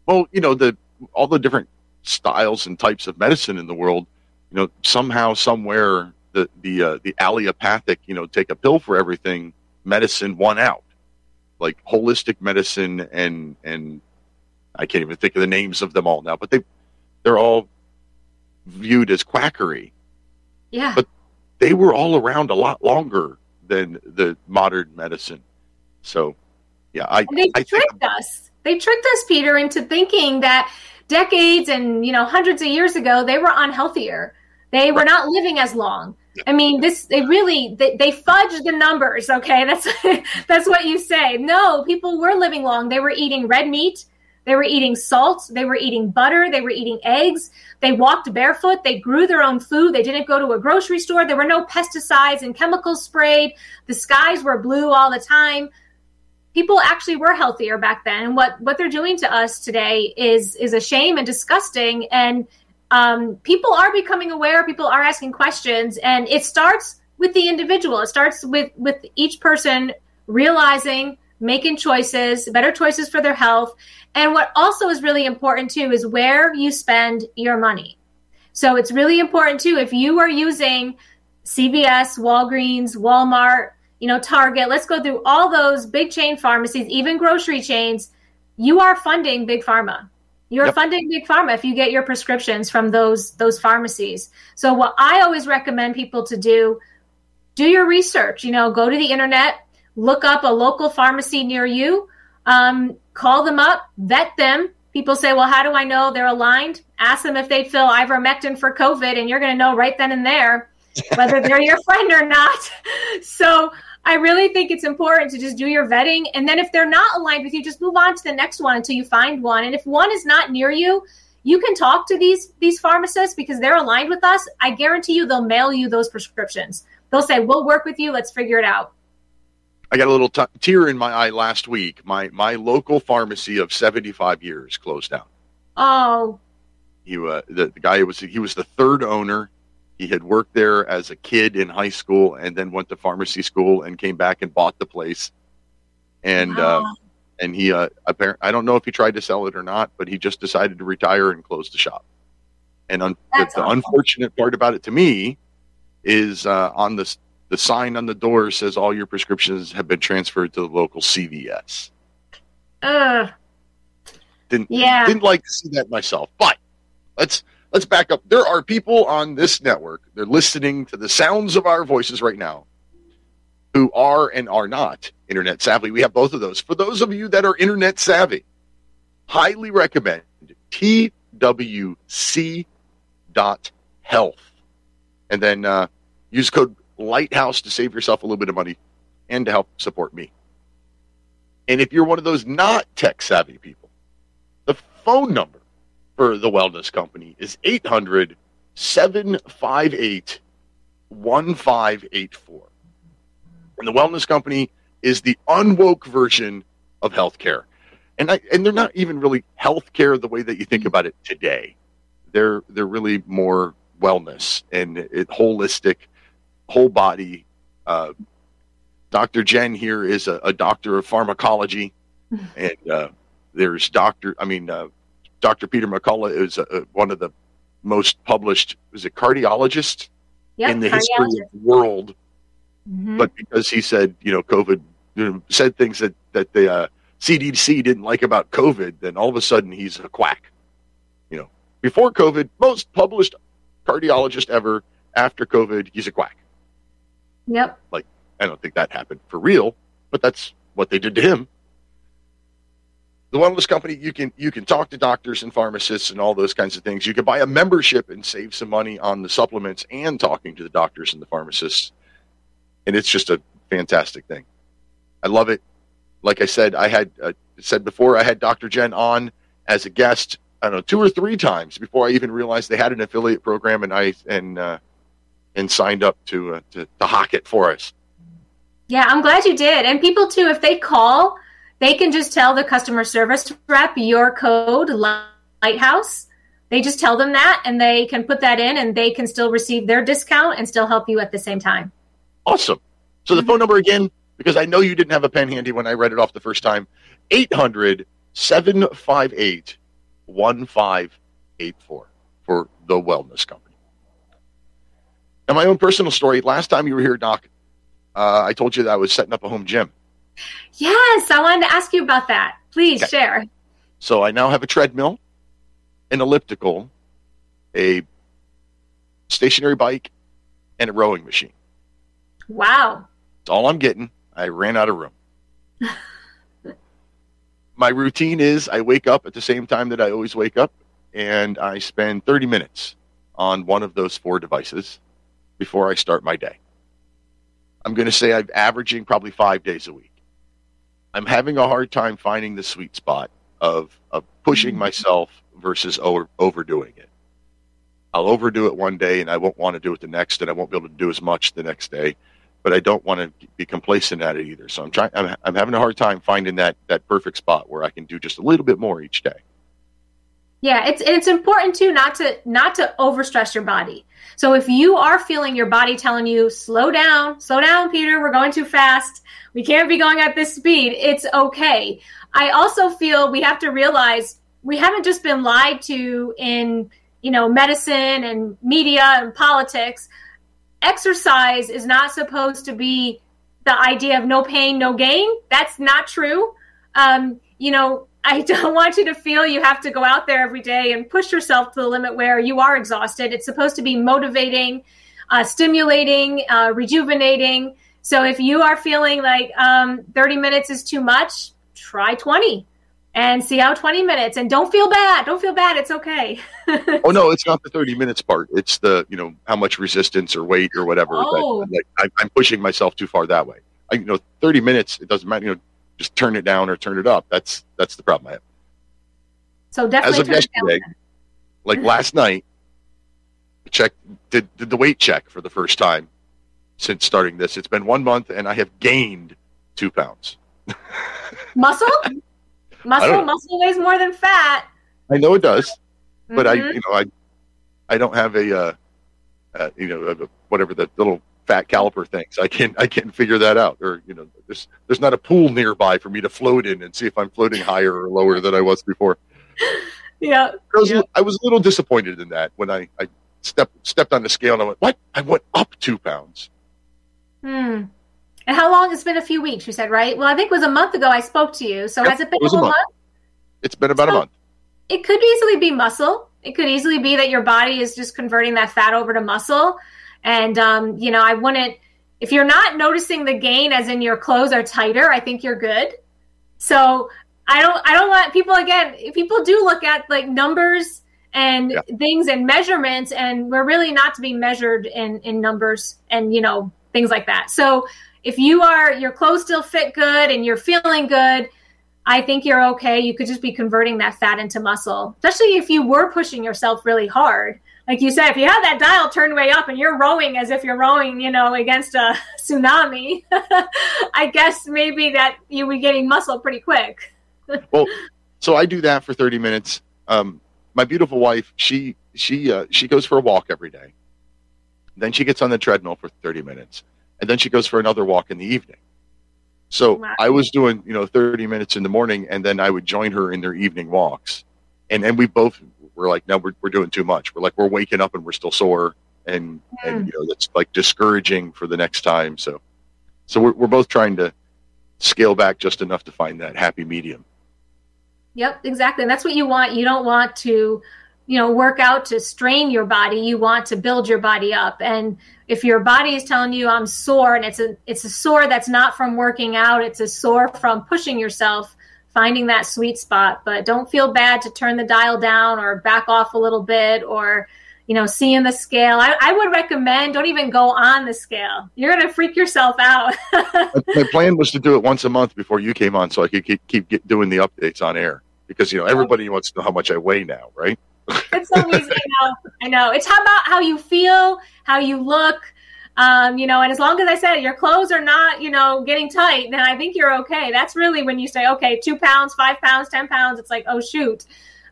Well, you know, the all the different styles and types of medicine in the world, you know, somehow, somewhere, the the uh, the allopathic, you know, take a pill for everything, medicine won out. Like holistic medicine and and I can't even think of the names of them all now, but they they're all viewed as quackery. Yeah. But they were all around a lot longer than the modern medicine. So, yeah, I and they I tricked us. They tricked us, Peter, into thinking that decades and you know hundreds of years ago they were unhealthier. They were not living as long. I mean this they really they, they fudge the numbers okay? That's that's what you say. No people were living long. They were eating red meat they were eating salt. They were eating butter. They were eating eggs. They walked barefoot. They grew their own food. They didn't go to a grocery store. There were no pesticides and chemicals sprayed. The skies were blue all the time. People actually were healthier back then. And what what they're doing to us today is is a shame and disgusting. And um, people are becoming aware. People are asking questions. And it starts with the individual. It starts with with each person realizing making choices better choices for their health and what also is really important too is where you spend your money so it's really important too if you are using cvs walgreens walmart you know, Target, let's go through all those big chain pharmacies, even grocery chains. You are funding big pharma. You're yep. funding big pharma if you get your prescriptions from those those pharmacies. So what I always recommend people to do, do your research. You know, go to the internet, look up a local pharmacy near you, um, call them up, vet them. People say, "Well, how do I know they're aligned?" Ask them if they fill ivermectin for COVID, and you're going to know right then and there whether they're your friend or not. So I really think it's important to just do your vetting. And then if they're not aligned with you, just move on to the next one until you find one. And if one is not near you, you can talk to these these pharmacists because they're aligned with us. I guarantee you they'll mail you those prescriptions. They'll say, "We'll work with you. Let's figure it out." I got a little t- tear in my eye last week. My my local pharmacy of 75 years closed down. Oh. He uh, the, the guy was he was the third owner he had worked there as a kid in high school and then went to pharmacy school and came back and bought the place. And uh, and he uh, apparently I don't know if he tried to sell it or not, but he just decided to retire and close the shop. And un- the, the unfortunate part about it to me is uh, on the the sign on the door says all your prescriptions have been transferred to the local CVS. Uh, didn't yeah. didn't like to see that myself, but let's let's back up. There are people on this network, they're listening to the sounds of our voices right now who are and are not internet savvy. We have both of those. For those of you that are internet savvy, highly recommend twc.health. And then uh, use code Lighthouse to save yourself a little bit of money and to help support me. And if you're one of those not tech savvy people, the phone number for the wellness company is 800 758 1584. And the wellness company is the unwoke version of healthcare. And I, and they're not even really healthcare the way that you think about it today. They're they're really more wellness and it, holistic, whole body uh, Dr. Jen here is a, a doctor of pharmacology, and uh, there's Doctor. I mean, uh, Dr. Peter McCullough is uh, one of the most published. Is it cardiologist Yep, in the history of the world? Mhm. But because he said, you know, COVID you know, said things that that the uh, CDC didn't like about COVID, then all of a sudden he's a quack. You know, before COVID, most published cardiologist ever. After COVID, he's a quack. Yep. Like, I don't think that happened for real, but that's what they did to him. The wellness company, you can you can talk to doctors and pharmacists and all those kinds of things. You can buy a membership and save some money on the supplements and talking to the doctors and the pharmacists. And it's just a fantastic thing. I love it. Like I said, I had uh, said before, I had Dr. Jen on as a guest. I don't know two or three times before I even realized they had an affiliate program, and I and uh, and signed up to uh, to to hawk it for us. Yeah, I'm glad you did. And people too, if they call, they can just tell the customer service rep your code Lighthouse. They just tell them that, and they can put that in, and they can still receive their discount and still help you at the same time. Awesome. So the phone number again, because I know you didn't have a pen handy when I read it off the first time 800 758 1584 for the Wellness Company. And my own personal story last time you were here, Doc, uh, I told you that I was setting up a home gym. Yes, I wanted to ask you about that. Please Okay. share. So I now have a treadmill, an elliptical, a stationary bike, and a rowing machine. Wow. That's all I'm getting. I ran out of room. My routine is I wake up at the same time that I always wake up, and I spend 30 minutes on one of those four devices before I start my day. I'm going to say I'm averaging probably five days a week. I'm having a hard time finding the sweet spot of, of pushing mm-hmm. myself versus over, overdoing it. I'll overdo it one day and I won't want to do it the next, and I won't be able to do as much the next day but I don't want to be complacent at it either. So I'm trying. I'm, I'm having a hard time finding that that perfect spot where I can do just a little bit more each day. Yeah, it's it's important too not to not to overstress your body. So if you are feeling your body telling you slow down, slow down, Peter, we're going too fast. We can't be going at this speed. It's okay. I also feel we have to realize we haven't just been lied to in, you know, medicine and media and politics. Exercise is not supposed to be the idea of no pain, no gain. That's not true. Um, you know, I don't want you to feel you have to go out there every day and push yourself to the limit where you are exhausted. It's supposed to be motivating, uh, stimulating, uh, rejuvenating. So if you are feeling like um, 30 minutes is too much, try 20 and see how 20 minutes. And don't feel bad. Don't feel bad. It's okay. oh no, it's not the 30 minutes part. It's the you know how much resistance or weight or whatever. Oh. That, like I, I'm pushing myself too far that way. I, you know, 30 minutes. It doesn't matter. You know, just turn it down or turn it up. That's that's the problem I have. So definitely As of turn it down. yesterday, like last night, check did did the weight check for the first time since starting this. It's been one month and I have gained two pounds. Muscle? Muscle, muscle weighs more than fat. I know it does. but I, Mhm. you know, I, I don't have a, uh, uh, you know, whatever the little fat caliper things. I can't I can't figure that out. Or you know, there's, there's not a pool nearby for me to float in and see if I'm floating higher or lower than I was before. yeah. I was, Yeah. I was a little disappointed in that when I, I stepped, stepped on the scale and I went, what? I went up two pounds. Hmm. And how long? It's been a few weeks, you said, right? Well, I think it was a month ago I spoke to you. So Yep, has it been it a month. month? It's been about a month. It could easily be muscle. It could easily be that your body is just converting that fat over to muscle. And, um, you know, I wouldn't, if you're not noticing the gain as in your clothes are tighter, I think you're good. So I don't, I don't want people, again, people do look at like numbers and Yeah. things and measurements, and we're really not to be measured in, in numbers and, you know, things like that. So if you are, your clothes still fit good and you're feeling good, I think you're okay. You could just be converting that fat into muscle, especially if you were pushing yourself really hard. Like you said, if you have that dial turned way up and you're rowing as if you're rowing, you know, against a tsunami, I guess maybe that you would be getting muscle pretty quick. Well, so I do that for 30 minutes. Um, my beautiful wife, she, she, uh, she goes for a walk every day. Then she gets on the treadmill for 30 minutes and then she goes for another walk in the evening. So Wow. I was doing, you know, 30 minutes in the morning and then I would join her in their evening walks. And and we both were like, no, we're, we're doing too much. We're like, we're waking up and we're still sore. And, and you know, that's like discouraging for the next time. So, so we're, we're both trying to scale back just enough to find that happy medium. Yep, exactly. And that's what you want. You don't want to, you know, work out to strain your body. You want to build your body up. And if your body is telling you I'm sore and it's a it's a sore that's not from working out, it's a sore from pushing yourself, finding that sweet spot. But don't feel bad to turn the dial down or back off a little bit or you know, seeing the scale. I, I would recommend don't even go on the scale. You're gonna freak yourself out. My- My plan was to do it once a month before you came on so I could keep, keep get, doing the updates on air because, you know, everybody wants to know how much I weigh now, right? it's so easy. I know. I know. It's how about how you feel, how you look. Um, you know, and as long as I said your clothes are not, you know, getting tight, then I think you're okay. That's really when you say, okay, two pounds, five pounds, ten pounds. It's like, oh shoot.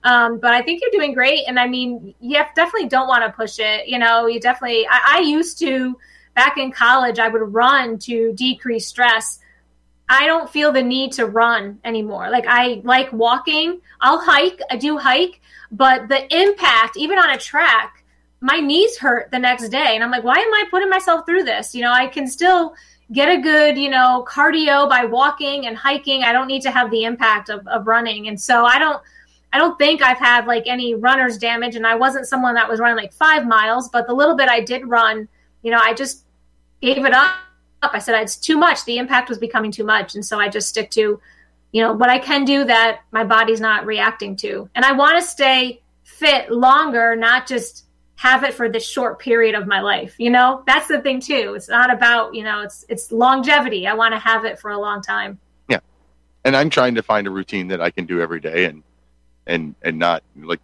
Um, but I think you're doing great. And I mean, you definitely don't want to push it. You know, you definitely. I, I used to back in college. I would run to decrease stress. I don't feel the need to run anymore. Like I like walking. I'll hike. I do hike, but the impact, even on a track, my knees hurt the next day, and I'm like, why am I putting myself through this? You know, I can still get a good, you know, cardio by walking and hiking. I don't need to have the impact of, of running, and so I don't. I don't think I've had like any runner's damage, and I wasn't someone that was running like five miles, but the little bit I did run, you know, I just gave it up. I said it's too much. The impact was becoming too much, and so I just stick to, you know, what I can do that my body's not reacting to, and I want to stay fit longer, not just have it for this short period of my life. You know, that's the thing too. It's not about you know, it's it's longevity. I want to have it for a long time. Yeah. And I'm trying to find a routine that I can do every day and and and not like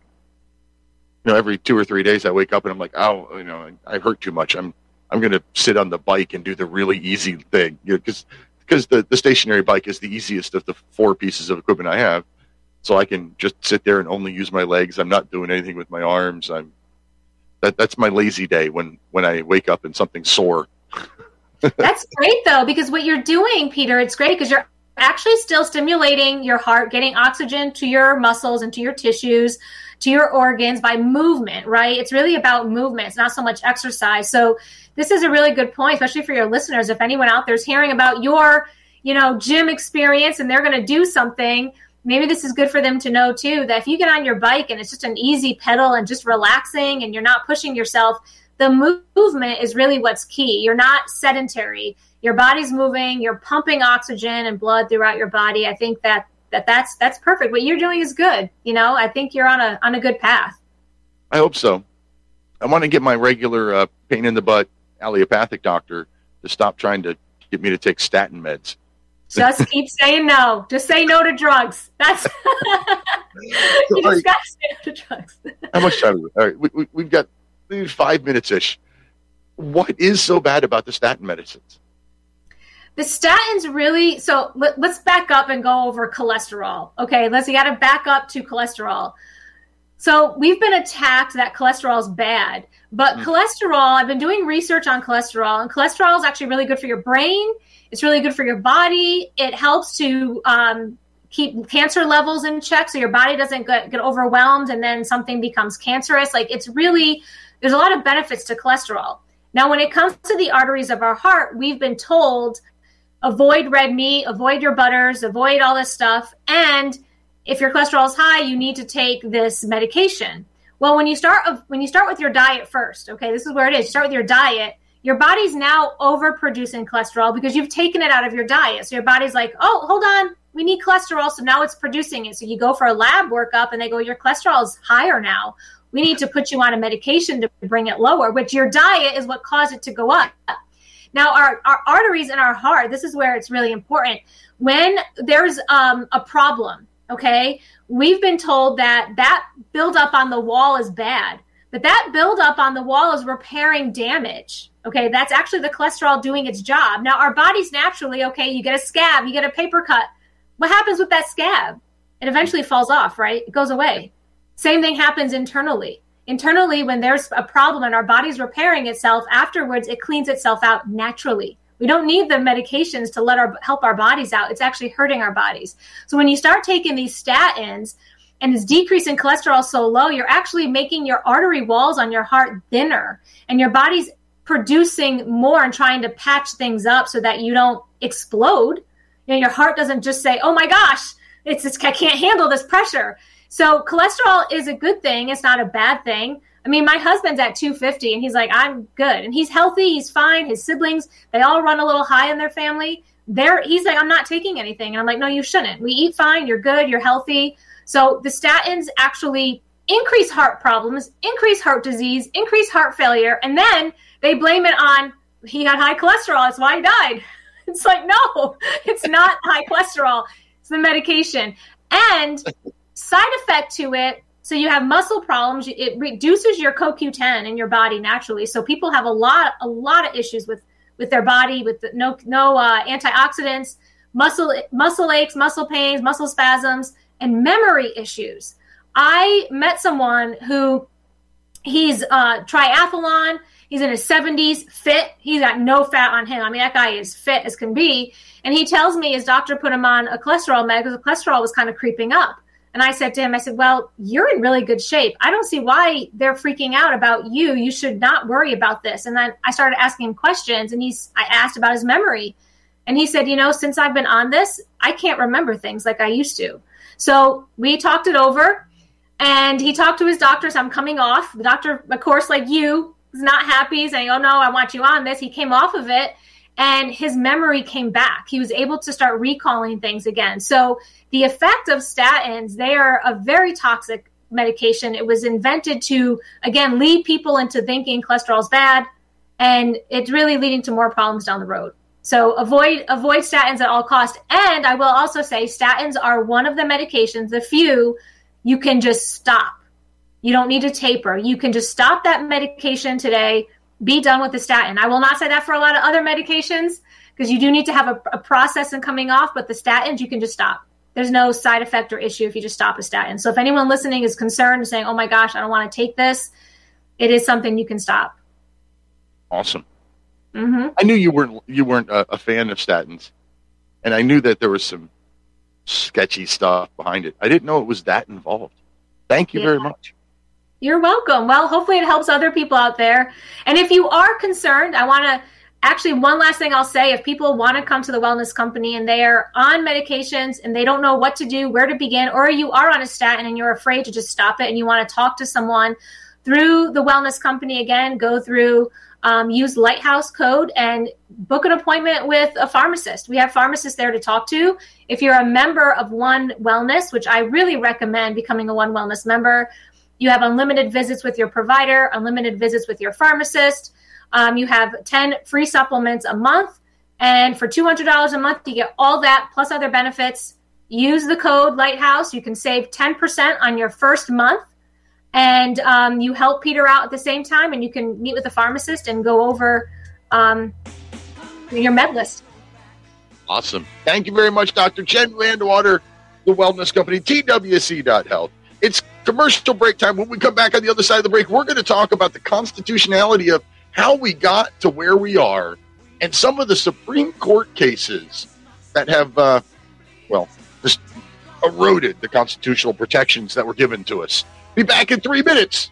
you know every two or three days I wake up and I'm like oh you know I hurt too much I'm I'm gonna sit on the bike and do the really easy thing because because the the stationary bike is the easiest of the four pieces of equipment I have so I can just sit there and only use my legs I'm not doing anything with my arms I'm that that's my lazy day when when I wake up and something's sore That's great though, because what you're doing, Peter, it's great because you're actually still stimulating your heart, getting oxygen to your muscles and to your tissues, to your organs by movement, right? It's really about movement. It's not so much exercise. So this is a really good point, especially for your listeners. If anyone out there is hearing about your, you know, gym experience and they're going to do something, maybe this is good for them to know too that if you get on your bike and it's just an easy pedal and just relaxing and you're not pushing yourself, the move- movement is really what's key. You're not sedentary. Your body's moving. You're pumping oxygen and blood throughout your body. I think that that that's that's perfect. What you're doing is good. You know, I think you're on a on a good path. I hope so. I want to get my regular uh, pain in the butt allopathic doctor to stop trying to get me to take statin meds. Just keep saying no. Just say no to drugs. That's you just got to say no to drugs. How much time? All right, we, we, we've got maybe five minutes ish. What is so bad about the statin medicines? The statins really. So let, let's back up and go over cholesterol. Okay, let's. You got to back up to cholesterol. So we've been attacked that cholesterol is bad, but mm. cholesterol. I've been doing research on cholesterol, and cholesterol is actually really good for your brain. It's really good for your body. It helps to um, keep cancer levels in check, so your body doesn't get, get overwhelmed, and then something becomes cancerous. Like it's really there's a lot of benefits to cholesterol. Now, when it comes to the arteries of our heart, we've been told avoid red meat, avoid your butters, avoid all this stuff. And if your cholesterol is high, you need to take this medication. Well, when you start when you start with your diet first, okay, this is where it is. You start with your diet. Your body's now overproducing cholesterol because you've taken it out of your diet. So your body's like, "Oh, hold on, we need cholesterol." So now it's producing it. So you go for a lab workup, and they go, "Your cholesterol is higher now. We need to put you on a medication to bring it lower." Which your diet is what caused it to go up. Now, our, our arteries in our heart, this is where it's really important. When there's um, a problem, okay, we've been told that that buildup on the wall is bad, but that buildup on the wall is repairing damage. Okay, that's actually the cholesterol doing its job. Now, our body's naturally, okay, you get a scab, you get a paper cut. What happens with that scab? It eventually falls off, right? It goes away. Same thing happens internally internally when there's a problem and our body's repairing itself afterwards it cleans itself out naturally We don't need the medications to let our help our bodies out. It's actually hurting our bodies. So when you start taking these statins and it's decreasing cholesterol so low, you're actually making your artery walls on your heart thinner and your body's producing more and trying to patch things up so that you don't explode. You know, your heart doesn't just say, "Oh my gosh, it's, it's I can't handle this pressure." So cholesterol is a good thing. It's not a bad thing. I mean, my husband's at 250 and he's like, I'm good. And he's healthy. He's fine. His siblings, they all run a little high in their family. They're, he's like, I'm not taking anything. And I'm like, no, you shouldn't. We eat fine. You're good. You're healthy. So the statins actually increase heart problems, increase heart disease, increase heart failure. And then they blame it on he had high cholesterol. That's why he died. It's like, no, it's not high cholesterol. It's the medication. And side effect to it so you have muscle problems. It reduces your CoQ10 in your body naturally. So people have a lot, a lot of issues with with their body, with the, no no uh, antioxidants, muscle muscle aches, muscle pains, muscle spasms, and memory issues. I met someone who he's uh, triathlon. He's in his 70s, fit. He's got no fat on him. I mean, that guy is fit as can be. And he tells me his doctor put him on a cholesterol med because the cholesterol was kind of creeping up. And I said to him, I said, Well, you're in really good shape. I don't see why they're freaking out about you. You should not worry about this. And then I started asking him questions and he's I asked about his memory. And he said, you know, since I've been on this, I can't remember things like I used to. So we talked it over and he talked to his doctors. I'm coming off. The doctor, of course, like you, is not happy, saying, Oh no, I want you on this. He came off of it and his memory came back. He was able to start recalling things again. So the effect of statins, they are a very toxic medication. It was invented to again lead people into thinking cholesterol is bad, and it's really leading to more problems down the road. So avoid avoid statins at all cost. And I will also say statins are one of the medications, the few you can just stop. You don't need to taper. You can just stop that medication today be done with the statin. I will not say that for a lot of other medications because you do need to have a, a, process in coming off, but the statins you can just stop. There's no side effect or issue if you just stop a statin. So if anyone listening is concerned and saying, "Oh my gosh, I don't want to take this," it is something you can stop. Awesome. Mm-hmm. I knew you weren't you weren't a, a fan of statins, and I knew that there was some sketchy stuff behind it. I didn't know it was that involved. Thank you yeah. very much. You're welcome. Well, hopefully it helps other people out there. And if you are concerned, I want to actually one last thing I'll say if people want to come to the wellness company and they are on medications and they don't know what to do, where to begin, or you are on a statin and you're afraid to just stop it and you want to talk to someone through the wellness company again, go through um, use Lighthouse code and book an appointment with a pharmacist. We have pharmacists there to talk to. If you're a member of One Wellness, which I really recommend becoming a One Wellness member, you have unlimited visits with your provider, unlimited visits with your pharmacist. Um, you have 10 free supplements a month. And for $200 a month, you get all that plus other benefits. Use the code Lighthouse. You can save 10% on your first month. And um, you help Peter out at the same time. And you can meet with the pharmacist and go over um, your med list. Awesome. Thank you very much, Dr. Jen VanDerWater, the Wellness Company, TWC.health. It's commercial break time. When we come back on the other side of the break, we're going to talk about the constitutionality of how we got to where we are and some of the Supreme Court cases that have, uh, well, just eroded the constitutional protections that were given to us. Be back in three minutes.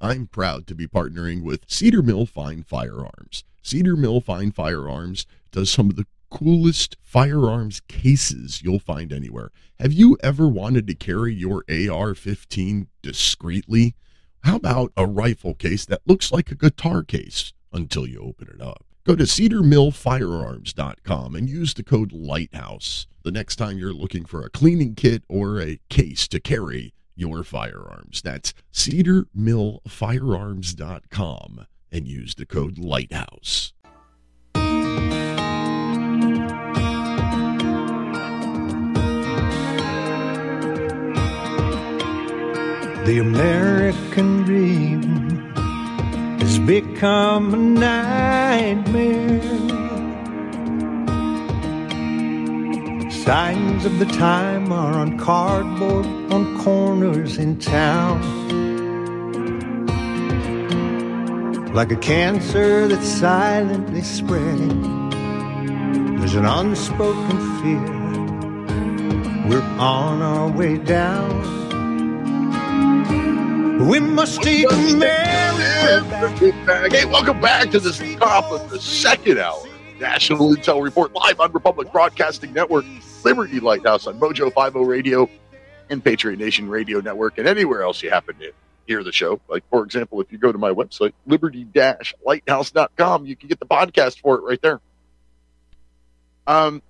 I'm proud to be partnering with Cedar Mill Fine Firearms. Cedar Mill Fine Firearms does some of the coolest firearms cases you'll find anywhere. Have you ever wanted to carry your AR 15 discreetly? How about a rifle case that looks like a guitar case until you open it up? Go to cedarmillfirearms.com and use the code LIGHTHOUSE the next time you're looking for a cleaning kit or a case to carry your firearms. That's cedarmillfirearms.com and use the code LIGHTHOUSE. The American dream has become a nightmare. Signs of the time are on cardboard on corners in town. Like a cancer that's silently spreading, there's an unspoken fear. We're on our way down. We must take America. Hey, welcome back to the top of the second hour. National Intel Report live on Republic Broadcasting Network, Liberty Lighthouse on Mojo 50 Radio, and Patriot Nation Radio Network, and anywhere else you happen to hear the show. Like, for example, if you go to my website, liberty-lighthouse.com, you can get the podcast for it right there. Um,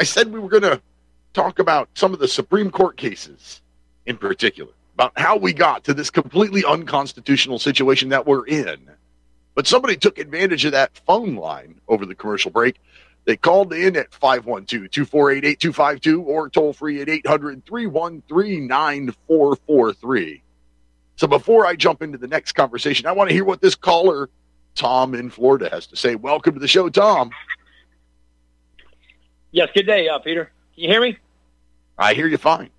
I said we were going to talk about some of the Supreme Court cases in particular about how we got to this completely unconstitutional situation that we're in. But somebody took advantage of that phone line over the commercial break. They called in at 512 248 8252 or toll free at 800 313 9443. So before I jump into the next conversation, I want to hear what this caller, Tom in Florida, has to say. Welcome to the show, Tom. Yes, good day, uh, Peter. Can you hear me? I hear you fine.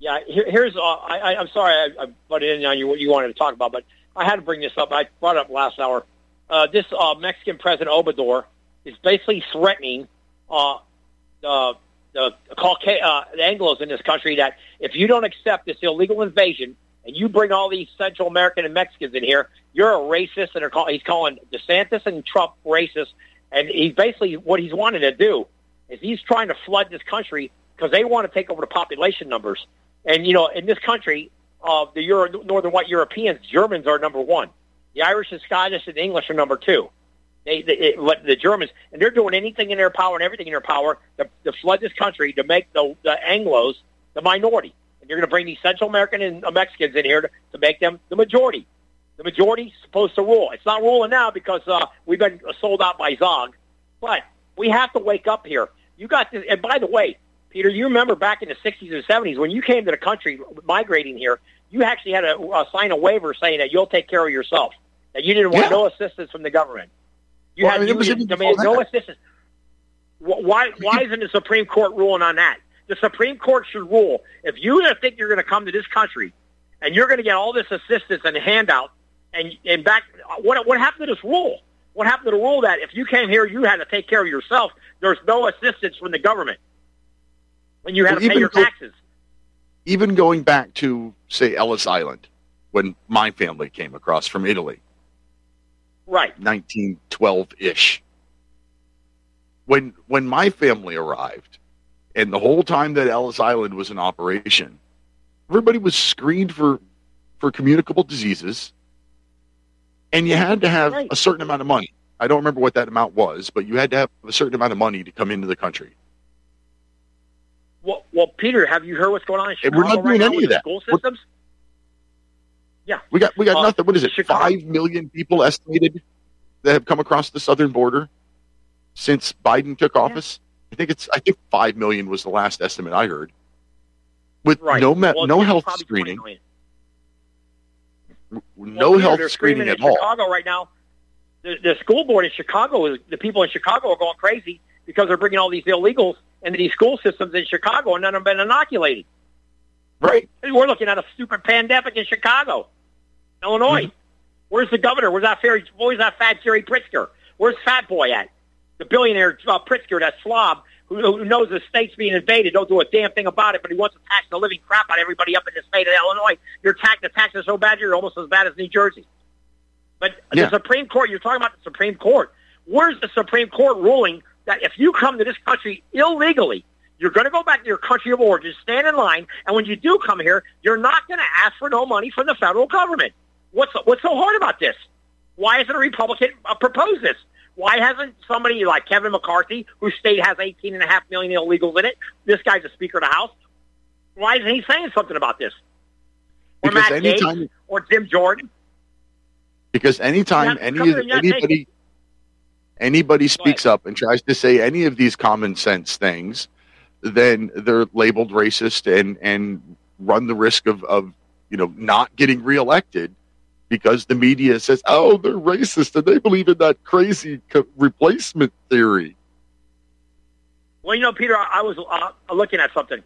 Yeah, here, here's. Uh, I, I'm sorry I, I butted in on you what you wanted to talk about, but I had to bring this up. I brought it up last hour. Uh, this uh, Mexican President Obrador is basically threatening uh, the the, uh, the Anglos in this country that if you don't accept this illegal invasion and you bring all these Central American and Mexicans in here, you're a racist. And call, he's calling DeSantis and Trump racist. And he's basically what he's wanting to do is he's trying to flood this country because they want to take over the population numbers. And you know, in this country, uh, the Euro, northern white Europeans, Germans are number one. The Irish and Scottish and English are number two. They, they it, the Germans, and they're doing anything in their power and everything in their power to, to flood this country to make the, the Anglos the minority. And you're going to bring these Central American and Mexicans in here to, to make them the majority. The majority's supposed to rule. It's not ruling now because uh, we've been sold out by Zog. But we have to wake up here. You got this. And by the way, Peter, you remember back in the 60s and 70s when you came to the country migrating here, you actually had to uh, sign a waiver saying that you'll take care of yourself, that you didn't want Yeah. no assistance from the government. You Well, had I mean, it you was didn't demand no assistance. Wh- Why why isn't the Supreme Court ruling on that? The Supreme Court should rule if you think you're going to come to this country and you're going to get all this assistance and handout and and back what what happened to this rule? What happened to the rule that if you came here you had to take care of yourself? There's no assistance from the government when you had Well, to pay your taxes. even going back to say Ellis Island when my family came across from Italy, Right. 1912-ish. When when my family arrived, and the whole time that Ellis Island was in operation, everybody was screened for for communicable diseases, and you had to have Right. a certain amount of money. I don't remember what that amount was, but you had to have a certain amount of money to come into the country. Well, well, Peter, have you heard what's going on in Chicago we're not right doing now any of that. school systems? Yeah. We got we got Uh, nothing. What is it? Chicago- Five million people estimated that have come across the southern border since Biden took office. I think it's I think five million was the last estimate I heard. With Right. no me- Well, no health screening, no Well, health screening at in all. Chicago right now. The, the school board in Chicago is the people in Chicago are going crazy because they're bringing all these illegals into these school systems in Chicago, and none of them have been inoculated. Right. We're looking at a stupid pandemic in Chicago, Illinois. Mm-hmm. Where's the governor? Where's that fairy? Where's that fat Jerry Pritzker? Where's Fat Boy at? The billionaire uh, Pritzker, that slob who, who knows the state's being invaded, don't do a damn thing about it, but he wants to tax the living crap out of everybody up in the state of Illinois. Your tax, the taxes so bad, you're almost as bad as New Jersey. But Yeah. the Supreme Court, you're talking about the Supreme Court. Where's the Supreme Court ruling that if you come to this country illegally, you're going to go back to your country of origin, stand in line, and when you do come here, you're not going to ask for no money from the federal government. What's what's so hard about this? Why hasn't a Republican uh, proposed this? Why hasn't somebody like Kevin McCarthy, whose state has 18 and a half million illegals in it, this guy's the Speaker of the House, why isn't he saying something about this? Or Because Matt anytime- Gaetz, or Jim Jordan? Because anytime any anybody anybody speaks up and tries to say any of these common sense things, then they're labeled racist and and run the risk of of you know not getting reelected because the media says, "Oh, they're racist and they believe in that crazy co- replacement theory." Well, you know, Peter, I, I was uh, looking at something.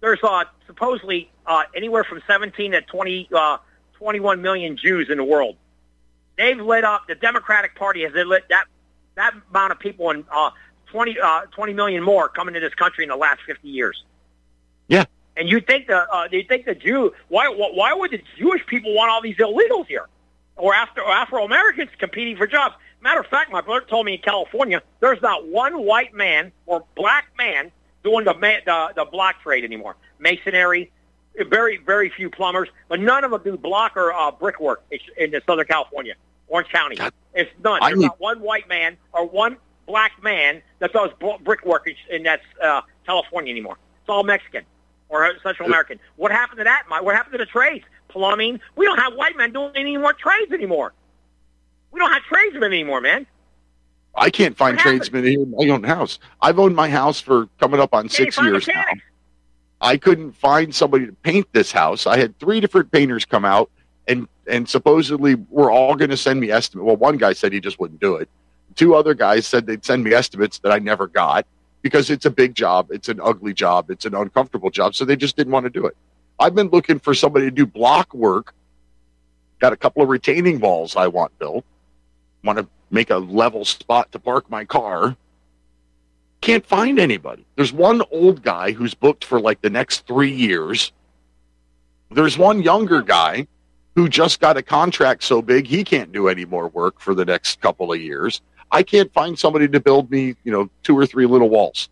There's uh, supposedly uh, anywhere from 17 to 20, uh, 21 million Jews in the world. They've lit up. The Democratic Party has lit that that amount of people and uh, 20, uh, 20 million more coming to this country in the last 50 years. Yeah. And you think the uh, you think the Jew why why would the Jewish people want all these illegals here, or after Afro Americans competing for jobs? Matter of fact, my brother told me in California there's not one white man or black man doing the ma- the, the block trade anymore. Masonry, very very few plumbers, but none of them do block or uh, brickwork in, Southern California, Orange County. It's none. I There's need- not one white man or one black man that does brickwork in, that's uh, California anymore. It's all Mexican or Central American. What happened to that? What happened to the trades? Plumbing. We don't have white men doing any more trades anymore. We don't have tradesmen anymore, man. I can't find What happened? tradesmen here in my own house. I've owned my house for coming up on six years now. I couldn't find somebody to paint this house. I had three different painters come out and and supposedly we're all going to send me estimate. Well, one guy said he just wouldn't do it. Two other guys said they'd send me estimates that I never got because it's a big job, it's an ugly job, it's an uncomfortable job, so they just didn't want to do it. I've been looking for somebody to do block work. Got a couple of retaining walls I want built. Want to make a level spot to park my car. Can't find anybody. There's one old guy who's booked for like the next three years. There's one younger guy who just got a contract so big he can't do any more work for the next couple of years. I can't find somebody to build me, you know, two or three little walls.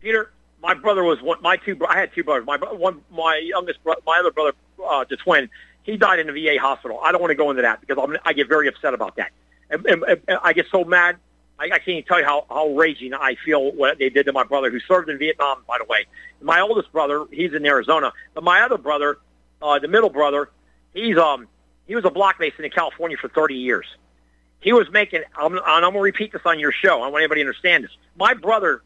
Peter, my brother was one. My two. I had two brothers. My one. My youngest. Bro, my other brother, uh, the twin. He died in a VA hospital. I don't want to go into that because I'm, I get very upset about that. And, and, and I get so mad. I, I can't even tell you how, how raging I feel what they did to my brother, who served in Vietnam, by the way. My oldest brother, he's in Arizona, but my other brother, uh, the middle brother, he's um he was a block mason in California for 30 years. He was making. I'm, and I'm going to repeat this on your show. I want everybody to understand this. My brother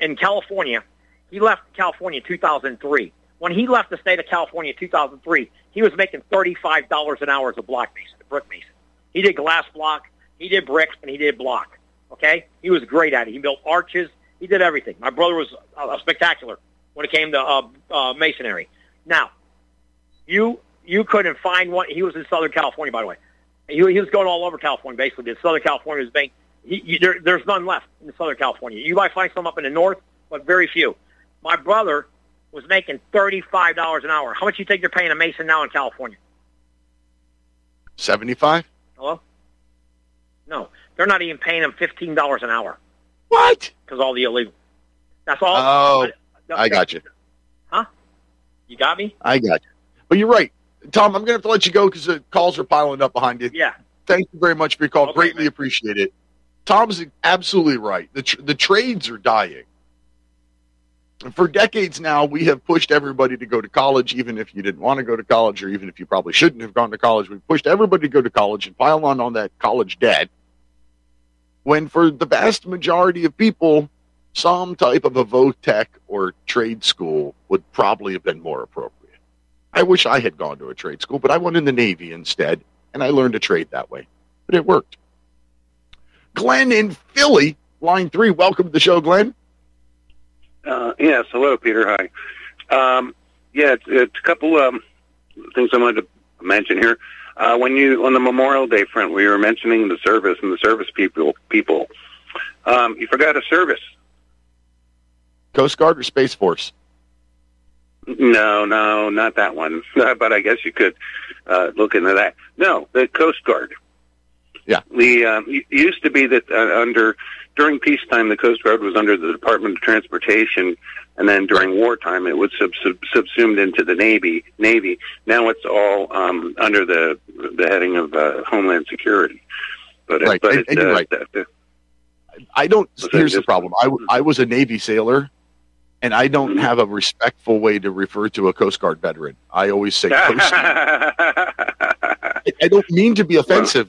in California, he left California in 2003. When he left the state of California in 2003, he was making $35 an hour as a block mason, a brick mason. He did glass block, he did bricks, and he did block. Okay, he was great at it. He built arches. He did everything. My brother was uh, spectacular when it came to uh, uh, masonry. Now, you you couldn't find one. He was in Southern California, by the way. He, was going all over California, basically. But Southern California is being he, you, there, there's none left in Southern California. You might find some up in the north, but very few. My brother was making thirty-five dollars an hour. How much do you think they're paying a mason now in California? 75? Hello? No, they're not even paying him fifteen dollars an hour What? because all the illegal. That's all. Oh, but- I got you. Huh? You got me? I got you. But you're right. Tom, I'm going to have to let you go because the calls are piling up behind you. Yeah. Thank you very much for your call. Okay, Greatly man. appreciate it. Tom's absolutely right. The, tr- the trades are dying. For decades now, we have pushed everybody to go to college, even if you didn't want to go to college, or even if you probably shouldn't have gone to college. We've pushed everybody to go to college and pile on on that college debt. When for the vast majority of people, some type of a vo-tech or trade school would probably have been more appropriate. I wish I had gone to a trade school, but I went in the Navy instead, and I learned to trade that way. But it worked. Glenn in Philly, line three. Welcome to the show, Glenn. Uh, yes, hello, Peter. Hi. Um, yeah, it's, it's a couple um, things I wanted to mention here. Uh, when you on the Memorial Day front, we were mentioning the service and the service people. People, um, you forgot a service. Coast Guard or Space Force? No, no, not that one. but I guess you could uh, look into that. No, the Coast Guard. Yeah. The um, it used to be that uh, under during peacetime, the Coast Guard was under the Department of Transportation, and then during wartime, it was sub- sub- subsumed into the Navy. Navy. Now it's all um, under the the heading of uh, Homeland Security. But it- Right, but and- it, and uh, right. the- the- I don't. Here's the problem. I, I was a Navy sailor, and I don't have a respectful way to refer to a Coast Guard veteran. I always say Coast. and I don't mean to be offensive,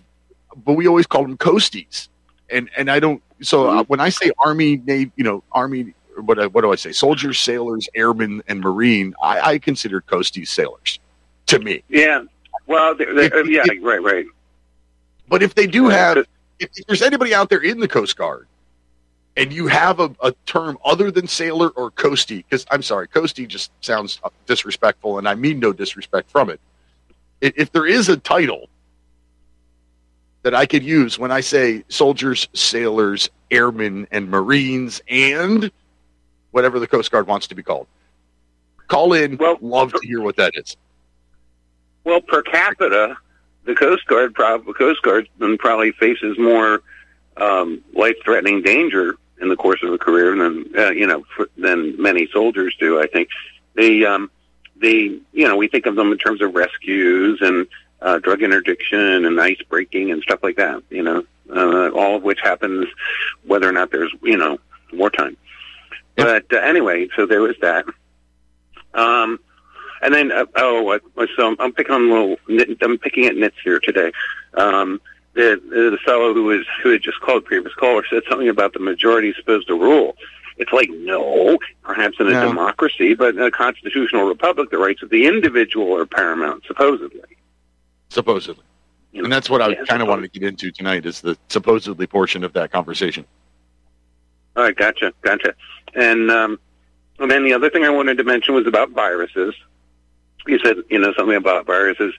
but we always call them coasties, and and I don't. So uh, when I say Army, Navy, you know, Army, what what do I say? Soldiers, sailors, airmen, and Marine. I, I consider coasties sailors. To me, Yeah. Well, they're, they're, yeah, right, right. But if they do have, if, if there's anybody out there in the Coast Guard, and you have a, a term other than sailor or coastie, because I'm sorry, coastie just sounds disrespectful, and I mean no disrespect from it. If there is a title that I could use when I say soldiers, sailors, airmen, and marines, and whatever the Coast Guard wants to be called, call in. love to hear what that is. Well, per capita, the Coast Guard prob- Coast Guardsman probably faces more um, life-threatening danger in the course of a career than uh, you know f- than many soldiers do. I think the um, the you know we think of them in terms of rescues and uh, drug interdiction and ice breaking and stuff like that. You know, uh, all of which happens whether or not there's you know wartime. But uh, anyway, so there was that. Um, and then, uh, oh, what, so I'm, I'm picking on little, nit- I'm picking at nits here today. Um, the, the fellow who was, who had just called previous caller said something about the majority supposed to rule. It's like, no, perhaps in a No. democracy, but in a constitutional republic, the rights of the individual are paramount, supposedly. supposedly. And that's what I kind of wanted to get into tonight is the supposedly portion of that conversation. All right, gotcha, gotcha. And um, and then the other thing I wanted to mention was about viruses. You said, you know, something about viruses,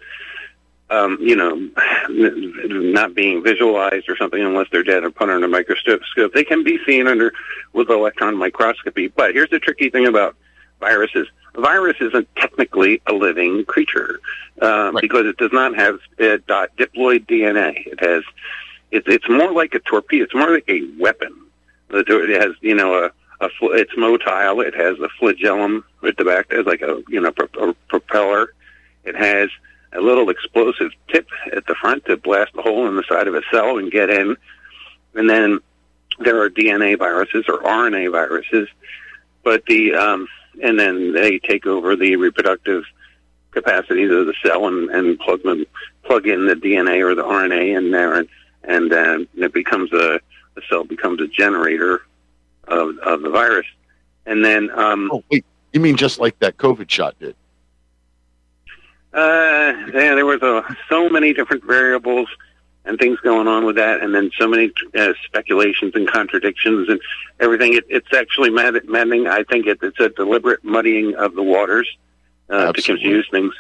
um, you know, not being visualized or something unless they're dead or put under a microscope. They can be seen under with electron microscopy. But here's the tricky thing about viruses: a virus isn't technically a living creature uh, because it does not have uh, dot diploid DNA. It has. It's it's more like a torpedo. It's more like a weapon. It has, you know, a, a fl- it's motile. It has a flagellum at the back. There's like a, you know, pro- a propeller. It has a little explosive tip at the front to blast a hole in the side of a cell and get in. And then there are DNA viruses or RNA viruses, but the um, and then they take over the reproductive capacities of the cell and, and plug them plug in the DNA or the RNA in there, and and it becomes a the cell becomes a generator of of the virus, and then um, Oh, wait, you mean just like that COVID shot did? Uh, yeah, there was uh, so many different variables and things going on with that, and then so many uh, speculations and contradictions and everything. It, it's actually mad- maddening. I think it, it's a deliberate muddying of the waters uh, to confuse things.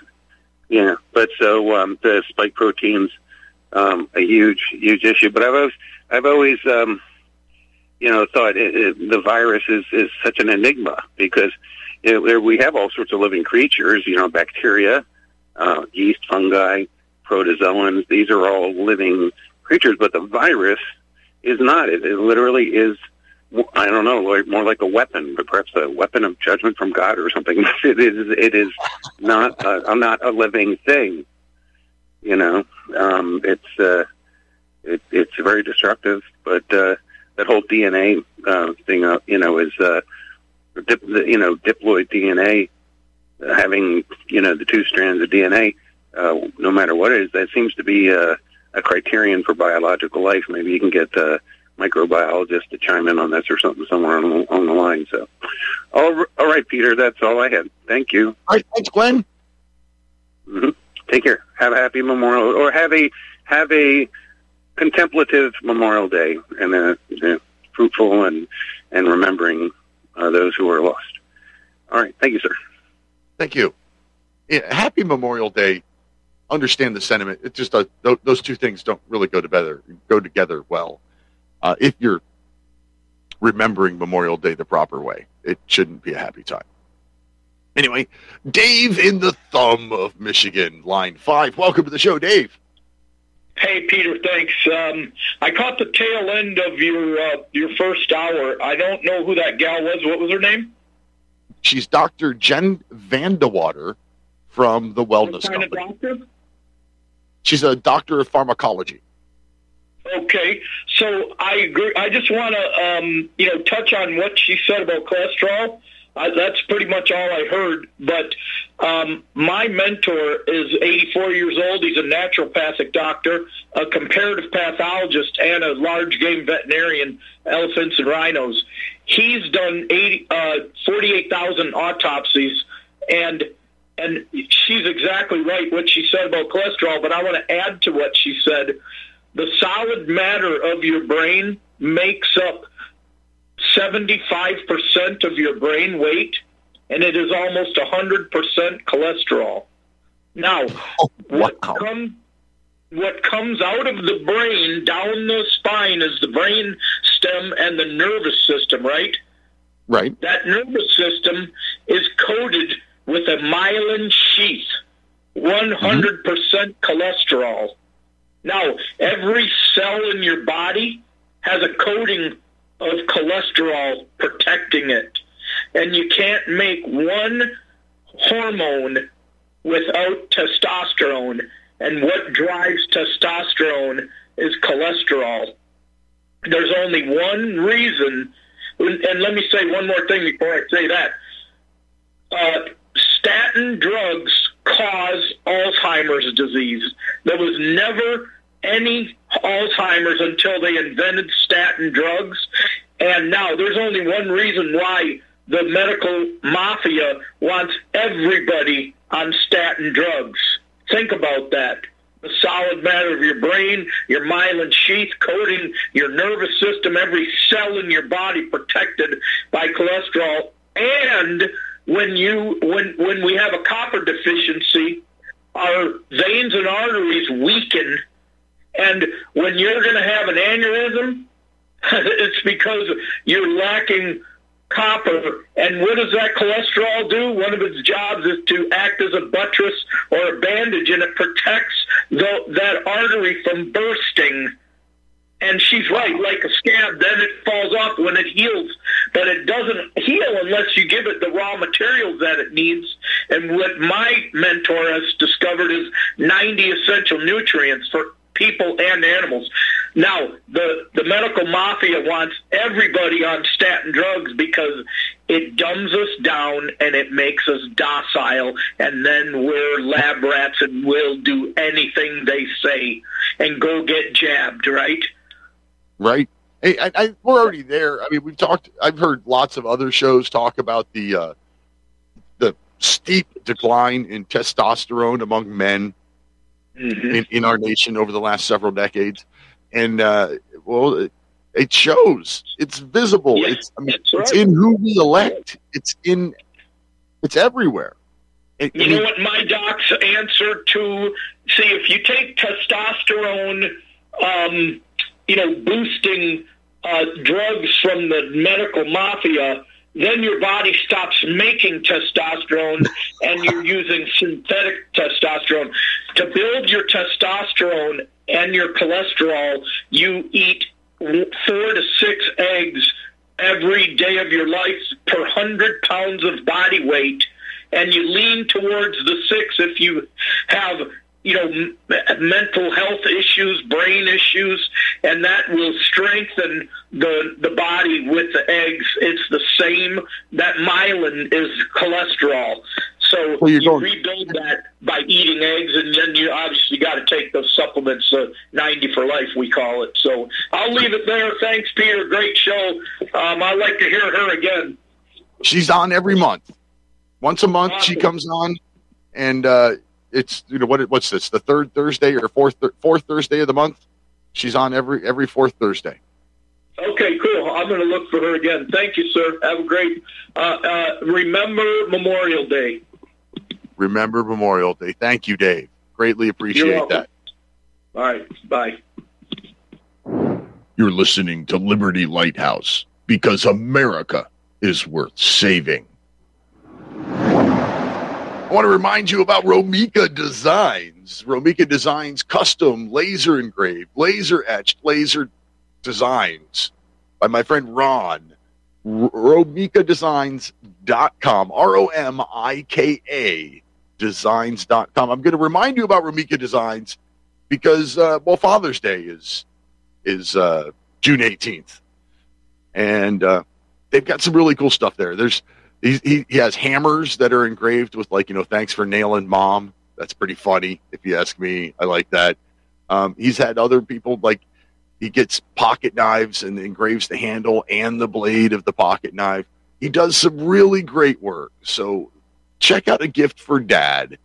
Yeah, but so um, the spike proteins, um, a huge, huge issue. But I've always, I've always, um, you know, thought it, it, the virus is is such an enigma because you know, we have all sorts of living creatures. You know, bacteria uh, yeast, fungi, protozoans. These are all living creatures, but the virus is not. It, it literally is. I don't know, like, more like a weapon, but perhaps a weapon of judgment from God or something. It is. It is not. A, not a living thing. You know, um, it's uh, it, it's very destructive. But uh, that whole DNA uh, thing, uh, you know, is uh, dip, you know diploid DNA having you know the two strands of DNA, uh, no matter what it is, that seems to be a, a criterion for biological life. Maybe you can get a microbiologist to chime in on this or something somewhere on, the- on the line. So, all, all right, Peter, that's all I had. Thank you. All right, thanks, Glenn. hmm Take care. Have a happy Memorial, or have a have a contemplative Memorial Day, and uh, uh, fruitful and and remembering uh, those who are lost. All right, thank you, sir. Thank you. Yeah, happy Memorial Day. Understand the sentiment. It just th- those two things don't really go together go together well. Uh, if you're remembering Memorial Day the proper way, it shouldn't be a happy time. Anyway, Dave in the thumb of Michigan, line five. Welcome to the show, Dave. Hey, Peter, thanks. Um, I caught the tail end of your uh, your first hour. I don't know who that gal was. What was her name? She's Dr. Jen VanDerWater from the Wellness Company. She's a doctor of pharmacology. Okay, so I agree. I just want to, um, you know, touch on what she said about cholesterol. Uh, that's pretty much all I heard. But um, my mentor is 84 years old. He's a naturopathic doctor, a comparative pathologist, and a large game veterinarian, elephants and rhinos. He's done 80, uh, 48,000 autopsies, and and she's exactly right what she said about cholesterol. But I want to add to what she said. The solid matter of your brain makes up 75% of your brain weight, and it is almost 100% cholesterol. Now, Oh, what, come, what comes out of the brain down the spine is the brain stem and the nervous system, right? Right. That nervous system is coated with a myelin sheath, 100% cholesterol. Now, every cell in your body has a coating of cholesterol protecting it. And you can't make one hormone without testosterone. And what drives testosterone is cholesterol. There's only one reason, and let me say one more thing before I say that. Uh, statin drugs cause Alzheimer's disease. There was never any Alzheimer's until they invented statin drugs. And now there's only one reason why the medical mafia wants everybody on statin drugs. Think about that. The solid matter of your brain, your myelin sheath coating your nervous system, every cell in your body protected by cholesterol. And when you when when we have a copper deficiency, our veins and arteries weaken and when you're going to have an aneurysm, it's because you're lacking copper. And what does that cholesterol do? One of its jobs is to act as a buttress or a bandage, and it protects the, that artery from bursting. And she's right, like a scab, then it falls off when it heals. But it doesn't heal unless you give it the raw materials that it needs. And what my mentor has discovered is 90 essential nutrients for people and animals. Now, the, the medical mafia wants everybody on statin drugs because it dumbs us down and it makes us docile, and then we're lab rats and we'll do anything they say and go get jabbed, right? Right. Hey, I, I, we're already there. I mean, we've talked. I've heard lots of other shows talk about the uh, the steep decline in testosterone among men in, in our nation over the last several decades, and uh, well, it, it shows. It's visible. Yeah, it's I mean, that's it's right. in who we elect. It's in. It's everywhere. It- I You mean, know what my doc's answer to see if you take testosterone, um, you know, boosting uh, drugs from the medical mafia, then your body stops making testosterone and you're using synthetic testosterone. To build your testosterone and your cholesterol, you eat four to six eggs every day of your life per hundred pounds of body weight and you lean towards the six if you have you know m- mental health issues brain issues and that will strengthen the the body with the eggs. It's the same. That myelin is cholesterol. So Well, you're going- rebuild that by eating eggs and then you obviously got to take those supplements uh, 90 for life we call it. So i'll leave it there. Thanks peter. Great show. Um, i'd like to hear her again. She's on every month. Once a month, she comes on, and uh, it's you know what? What's this? The third Thursday or fourth fourth Thursday of the month? She's on every every fourth Thursday. Okay, cool. I'm going to look for her again. Thank you, sir. Have a great. Uh, uh, remember Memorial Day. Remember Memorial Day. Thank you, Dave. Greatly appreciate that. All right. Bye. You're listening to Liberty Lighthouse because America is worth saving. I want to remind you about Romika Designs. Romika Designs custom laser engraved, laser etched, laser designs by my friend Ron. RomikaDesigns.com. R O M I K A designs.com. I'm going to remind you about Romika Designs because, uh, well, Father's Day is is uh, June 18th. And uh, they've got some really cool stuff there. There's he, he he has hammers that are engraved with like you know thanks for nailing mom. That's pretty funny if you ask me. I like that. Um, he's had other people like he gets pocket knives and engraves the handle and the blade of the pocket knife. He does some really great work. So check out a gift for dad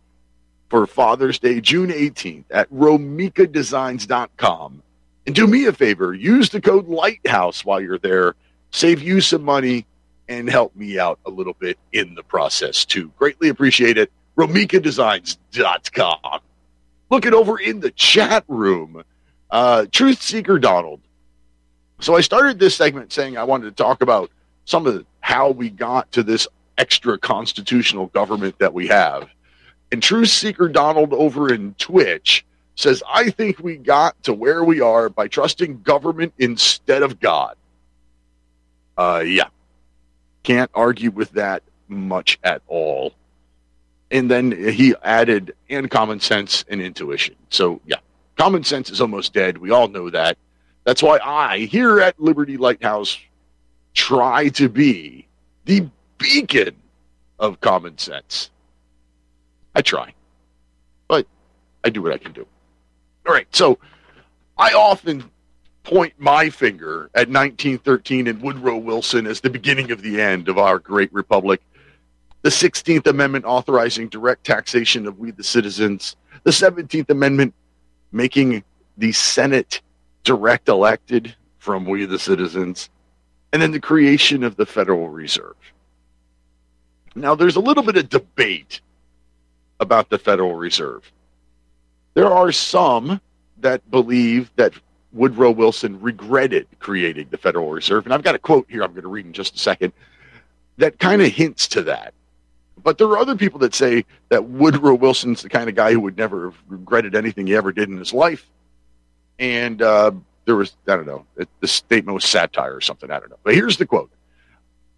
for Father's Day, June 18th at romikadesigns.com. And do me a favor, use the code Lighthouse while you're there. Save you some money and help me out a little bit in the process too. Greatly appreciate it. RomikaDesigns.com. Looking over in the chat room, uh, Truth Seeker Donald. So I started this segment saying I wanted to talk about some of the, how we got to this extra constitutional government that we have. And Truth Seeker Donald over in Twitch says, I think we got to where we are by trusting government instead of God. Uh, yeah. Can't argue with that much at all. And then he added, and common sense and intuition. So, yeah, common sense is almost dead. We all know that. That's why I, here at Liberty Lighthouse, try to be the beacon of common sense. I try, but I do what I can do. All right, so I often point my finger at 1913 and Woodrow Wilson as the beginning of the end of our great republic. The 16th Amendment authorizing direct taxation of we the citizens. The 17th Amendment making the Senate direct elected from we the citizens. And then the creation of the Federal Reserve. Now, there's a little bit of debate about the Federal Reserve. There are some that believe that Woodrow Wilson regretted creating the Federal Reserve. And I've got a quote here I'm going to read in just a second that kind of hints to that. But there are other people that say that Woodrow Wilson's the kind of guy who would never have regretted anything he ever did in his life. And uh, there was, I don't know, the statement was satire or something. I don't know. But here's the quote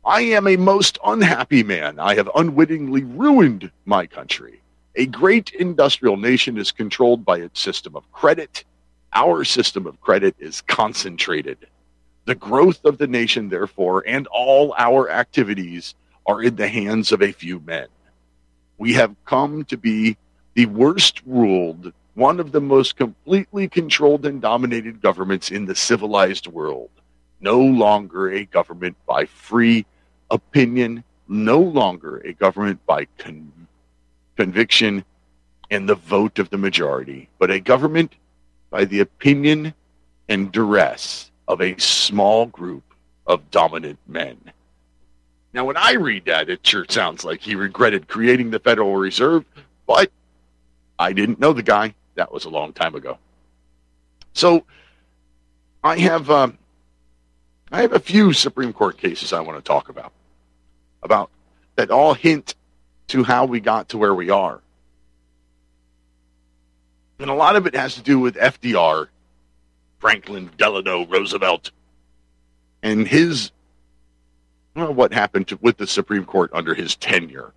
I am a most unhappy man. I have unwittingly ruined my country. A great industrial nation is controlled by its system of credit. Our system of credit is concentrated. The growth of the nation, therefore, and all our activities are in the hands of a few men. We have come to be the worst ruled, one of the most completely controlled and dominated governments in the civilized world. No longer a government by free opinion, no longer a government by con- conviction and the vote of the majority, but a government by the opinion and duress of a small group of dominant men. Now, when I read that, it sure sounds like he regretted creating the Federal Reserve, but I didn't know the guy. That was a long time ago. So, I have um, I have a few Supreme Court cases I want to talk about, about that all hint to how we got to where we are. And a lot of it has to do with FDR, Franklin Delano Roosevelt, and his well, what happened to, with the Supreme Court under his tenure.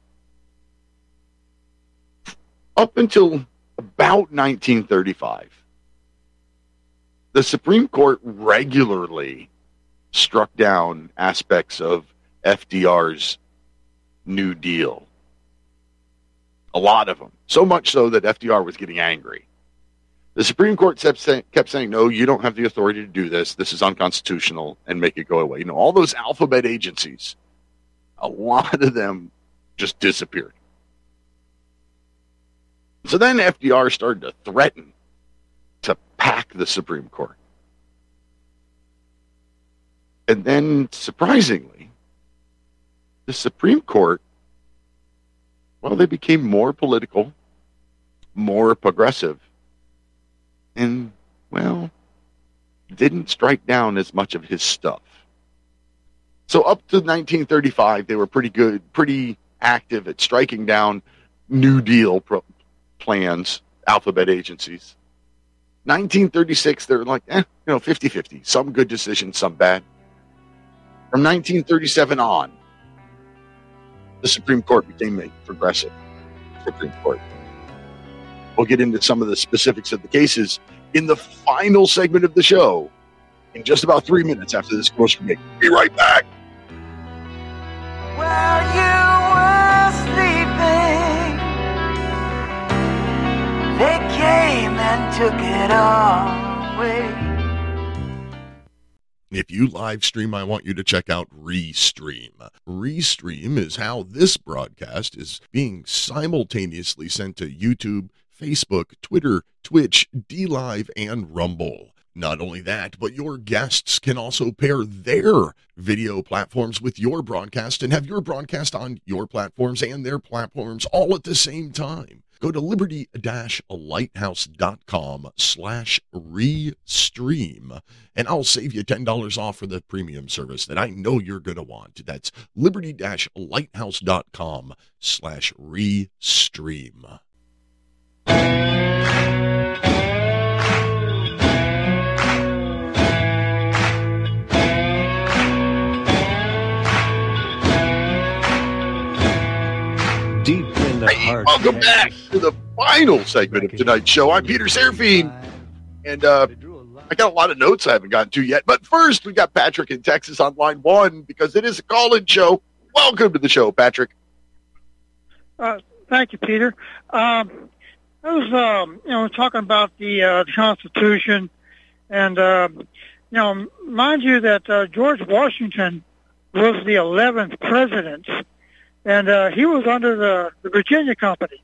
Up until about 1935, the Supreme Court regularly struck down aspects of FDR's New Deal. A lot of them. So much so that FDR was getting angry. The Supreme Court kept saying, kept saying, no, you don't have the authority to do this. This is unconstitutional and make it go away. You know, all those alphabet agencies, a lot of them just disappeared. So then FDR started to threaten to pack the Supreme Court. And then, surprisingly, the Supreme Court, well, they became more political, more progressive, and, well, didn't strike down as much of his stuff. So up to 1935, they were pretty good, pretty active at striking down New Deal pro- plans, alphabet agencies. 1936, they're like, eh, you know, 50 50. Some good decisions, some bad. From 1937 on, the Supreme Court became a progressive Supreme Court. We'll get into some of the specifics of the cases in the final segment of the show in just about three minutes after this commercial break. Be right back. Sleeping, they came and took it all away. If you live stream, I want you to check out Restream. Restream is how this broadcast is being simultaneously sent to YouTube, Facebook, Twitter, Twitch, DLive, and Rumble. Not only that, but your guests can also pair their video platforms with your broadcast and have your broadcast on your platforms and their platforms all at the same time. Go to liberty-lighthouse.com slash restream and I'll save you $10 off for the premium service that I know you're going to want. That's liberty-lighthouse.com slash restream. Hey, heart. welcome back to the final segment of tonight's show. I'm Peter Serefine, and uh, I got a lot of notes I haven't gotten to yet. But first, we got Patrick in Texas on line one because it is a call-in show. Welcome to the show, Patrick. Uh, thank you, Peter. Um, I was, um, you know, talking about the, uh, the Constitution, and uh, you know, mind you that uh, George Washington was the 11th president, and uh, he was under the, the Virginia Company.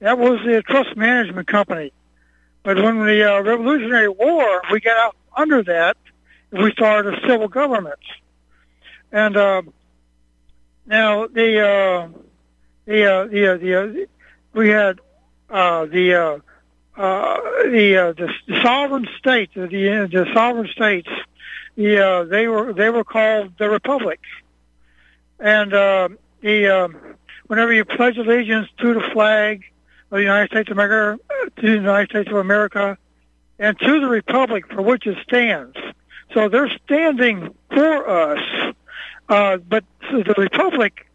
That was the trust management company. But when the uh, Revolutionary War, we got out under that, we started a civil government. And uh, now the uh, the uh, the uh, the uh, we had uh, the uh, uh, the, uh, the the sovereign states, the the sovereign states, the uh, they were they were called the republic, and uh, the um, whenever you pledge allegiance to the flag of the United States of America, to the United States of America, and to the republic for which it stands. So they're standing for us, uh, but the republic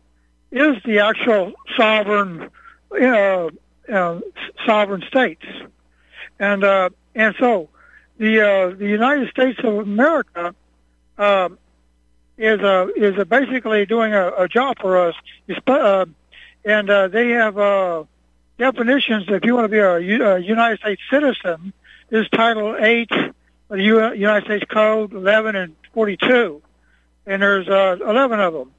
is the actual sovereign, uh, uh, sovereign states, and uh, and so the uh, the United States of America uh, is uh, is uh, basically doing a, a job for us, uh, and uh, they have uh, definitions. If you want to be a, U- a United States citizen, is Title Eight of the U- United States Code 11 and 42, and there's uh, 11 of them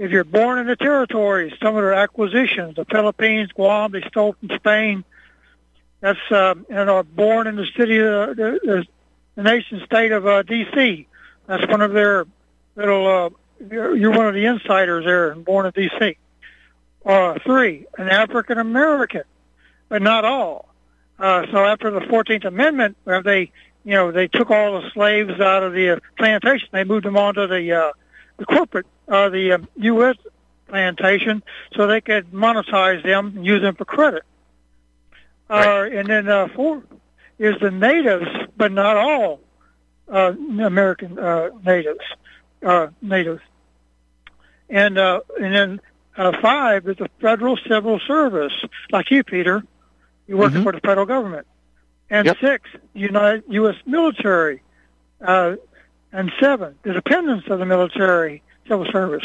if you're born in the territories, some of their acquisitions, the Philippines, Guam, they stole from Spain. That's uh, and are born in the city, of the, the, the nation state of uh, D.C. That's one of their little. Uh, you're, you're one of the insiders there, and born in D.C. Uh, three, an African American, but not all. Uh, so after the Fourteenth Amendment, where they, you know, they took all the slaves out of the uh, plantation, they moved them onto the uh, the corporate, uh, the um, U.S. plantation, so they could monetize them and use them for credit. Uh, and then uh, four is the natives, but not all uh, American uh, natives. Uh, natives, and uh, and then uh, five is the federal civil service, like you, Peter. You're working for the federal government. And six, United U.S. military. Uh, and seven, the dependents of the military civil service.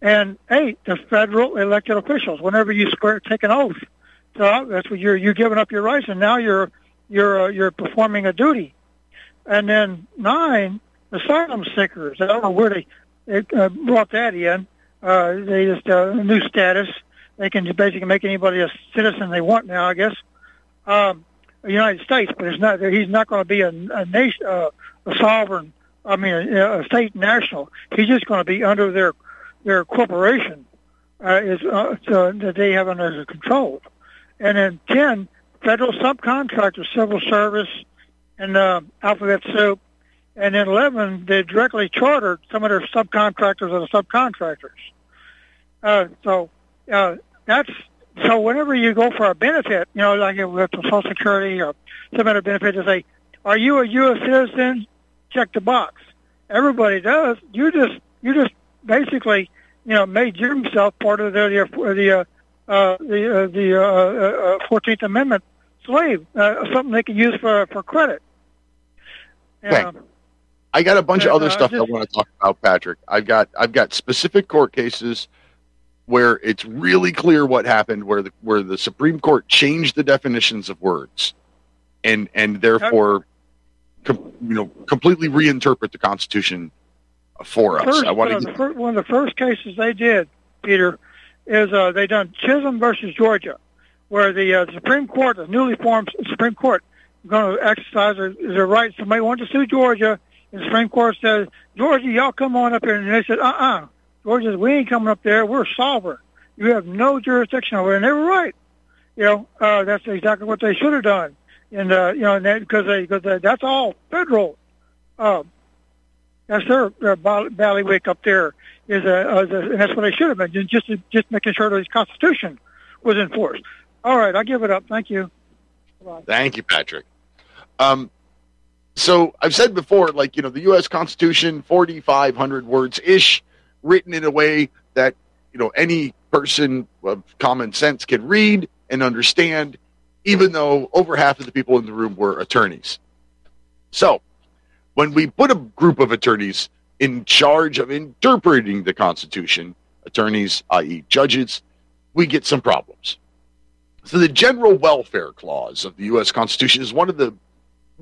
And eight, the federal elected officials. Whenever you swear, take an oath, so that's what you're you're giving up your rights, and now you're you're uh, you're performing a duty. And then nine, asylum seekers. I don't know where they, they uh, brought that in. Uh, they just uh, new status. They can basically make anybody a citizen they want now, I guess. Um, the United States, but it's not. He's not going to be a, a nation, uh, a sovereign. I mean, a, a state national. He's just going to be under their their corporation uh, is uh, so that they have under control. And then ten federal subcontractors, civil service, and uh, alphabet soup. And then eleven, they directly chartered some of their subcontractors the subcontractors. Uh, so uh, that's so. Whenever you go for a benefit, you know, like with the Social Security or some other benefit, to say, "Are you a U.S. citizen?" Check the box. Everybody does. You just you just basically you know made yourself part of the the the uh, uh, the uh, the uh, Fourteenth Amendment slave, uh, something they can use for for credit. Right. I got a bunch of other stuff I want to talk about, Patrick. I've got I've got specific court cases where it's really clear what happened, where the where the Supreme Court changed the definitions of words. and and therefore, com, you know, completely reinterpret the Constitution for us. First, I want uh, to one of the first cases they did, Peter, is uh, they done Chisholm versus Georgia, where the uh, Supreme Court, the newly formed Supreme Court, going to exercise their, their rights. Somebody wanted to sue Georgia, and the Supreme Court says, Georgia, y'all come on up here. And they said, uh-uh. Georgia, we ain't coming up there. We're sovereign. You have no jurisdiction over it. And they were right. You know, uh, that's exactly what they should have done. And, uh, you know, because they, cause they, that's all federal. Uh, that's their, their ball- up there. Is a, uh, and that's what they should have been, just just making sure that his Constitution was enforced. All right, I'll give it up. Thank you. Bye. Thank you, Patrick. Um, so I've said before, like you know, the U.S. Constitution, forty-five hundred words ish, written in a way that you know any person of common sense can read and understand, even though over half of the people in the room were attorneys. So when we put a group of attorneys in charge of interpreting the Constitution, attorneys, i.e., judges, we get some problems. So the general welfare clause of the U.S. Constitution is one of the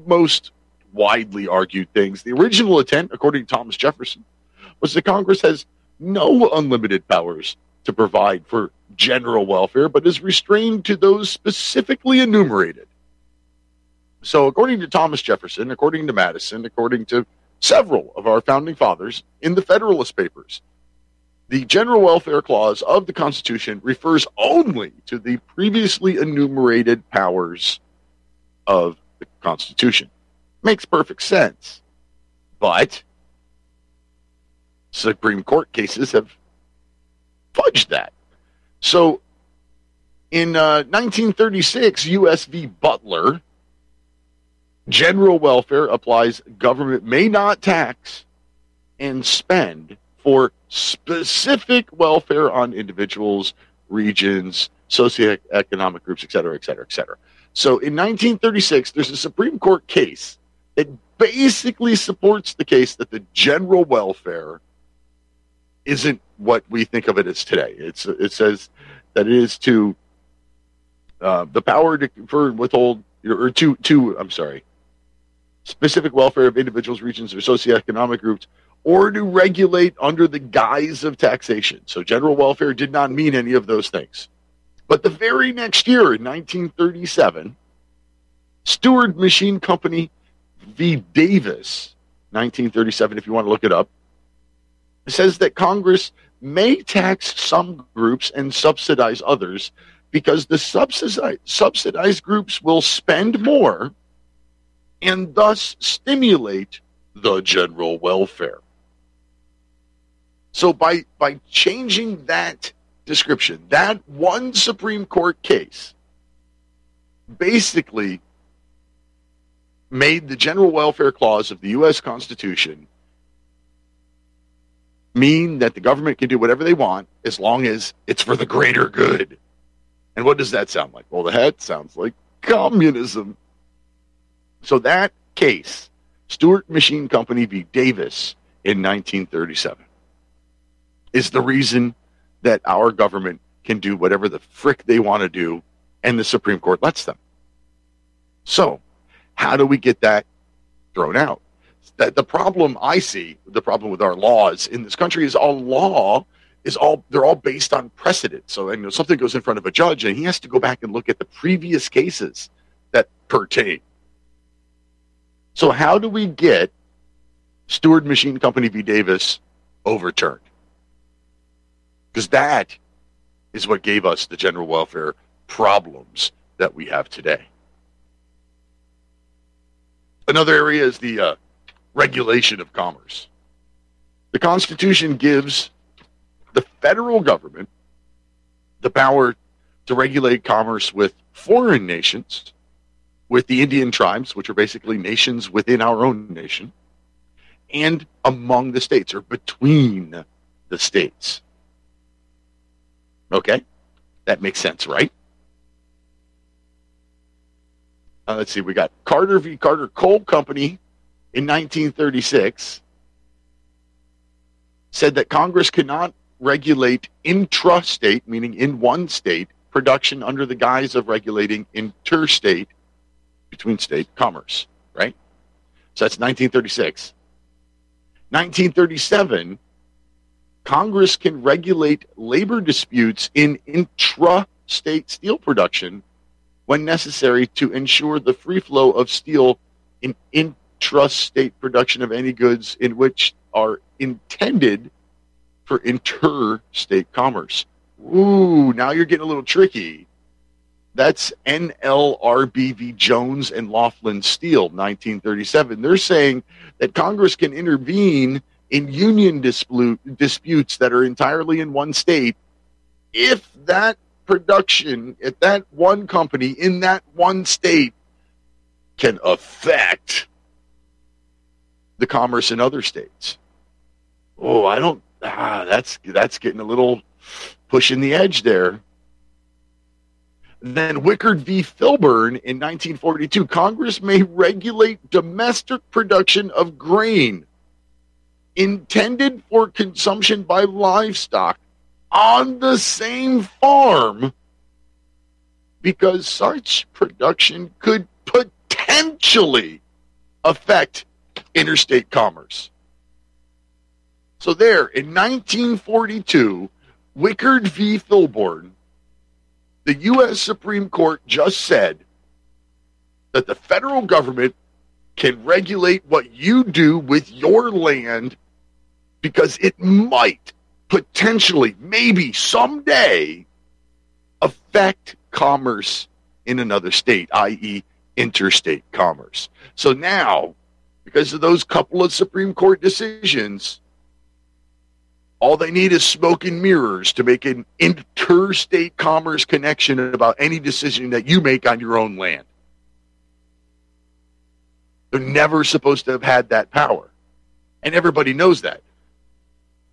most widely argued things. The original intent, according to Thomas Jefferson, was that Congress has no unlimited powers to provide for general welfare, but is restrained to those specifically enumerated. So, according to Thomas Jefferson, according to Madison, according to several of our founding fathers in the Federalist Papers, the General Welfare Clause of the Constitution refers only to the previously enumerated powers of the Constitution. Makes perfect sense. But Supreme Court cases have fudged that. So in uh, 1936, U.S. v. Butler, general welfare applies government may not tax and spend for specific welfare on individuals, regions, socioeconomic groups, et cetera, et cetera, et cetera. So in 1936, there's a Supreme Court case that basically supports the case that the general welfare isn't what we think of it as today. It's it says that it is to uh, the power to confer and withhold or to to I'm sorry specific welfare of individuals, regions, or socioeconomic groups, or to regulate under the guise of taxation. So general welfare did not mean any of those things. But the very next year, in 1937, Steward Machine Company v. Davis, 1937, if you want to look it up, says that Congress may tax some groups and subsidize others because the subsidized, subsidized groups will spend more and thus stimulate the general welfare. So by by changing that description, that one Supreme Court case basically made the general welfare clause of the US Constitution mean that the government can do whatever they want as long as it's for the greater good. And what does that sound like? Well, the that sounds like communism. So that case, Steward Machine Company v. Davis in 1937, is the reason that our government can do whatever the frick they want to do, and the Supreme Court lets them. So, how do we get that thrown out? That the problem I see, the problem with our laws in this country is all law is all they're all based on precedent. So, you know, something goes in front of a judge, and he has to go back and look at the previous cases that pertain. So, how do we get Steward Machine Company v. Davis overturned? Because that is what gave us the general welfare problems that we have today. Another area is the uh, regulation of commerce. The Constitution gives the federal government the power to regulate commerce with foreign nations, with the Indian tribes, which are basically nations within our own nation, and among the states or between the states. Okay? That makes sense, right? Uh, let's see, we got Carter v. Carter Coal Company in 1936 said that Congress cannot regulate intrastate, meaning in one state, production under the guise of regulating interstate between state commerce, right? So that's 1936. 1937, Congress can regulate labor disputes in intra-state steel production when necessary to ensure the free flow of steel in intra-state production of any goods in which are intended for interstate commerce. Ooh, now you're getting a little tricky. That's NLRB v. Jones and Laughlin Steel, 1937. They're saying that Congress can intervene in union dispute, disputes that are entirely in one state if that production at that one company in that one state can affect the commerce in other states. Oh, I don't. Ah, that's that's getting a little pushing the edge there. Then Wickard v. Filburn in 1942, Congress may regulate domestic production of grain intended for consumption by livestock on the same farm because such production could potentially affect interstate commerce. So, there in 1942, Wickard v. Filburn, the U.S. Supreme Court just said that the federal government can regulate what you do with your land because it might potentially, maybe someday, affect commerce in another state, i.e., interstate commerce. So now, because of those couple of Supreme Court decisions, all they need is smoke and mirrors to make an interstate commerce connection about any decision that you make on your own land. They're never supposed to have had that power. And everybody knows that.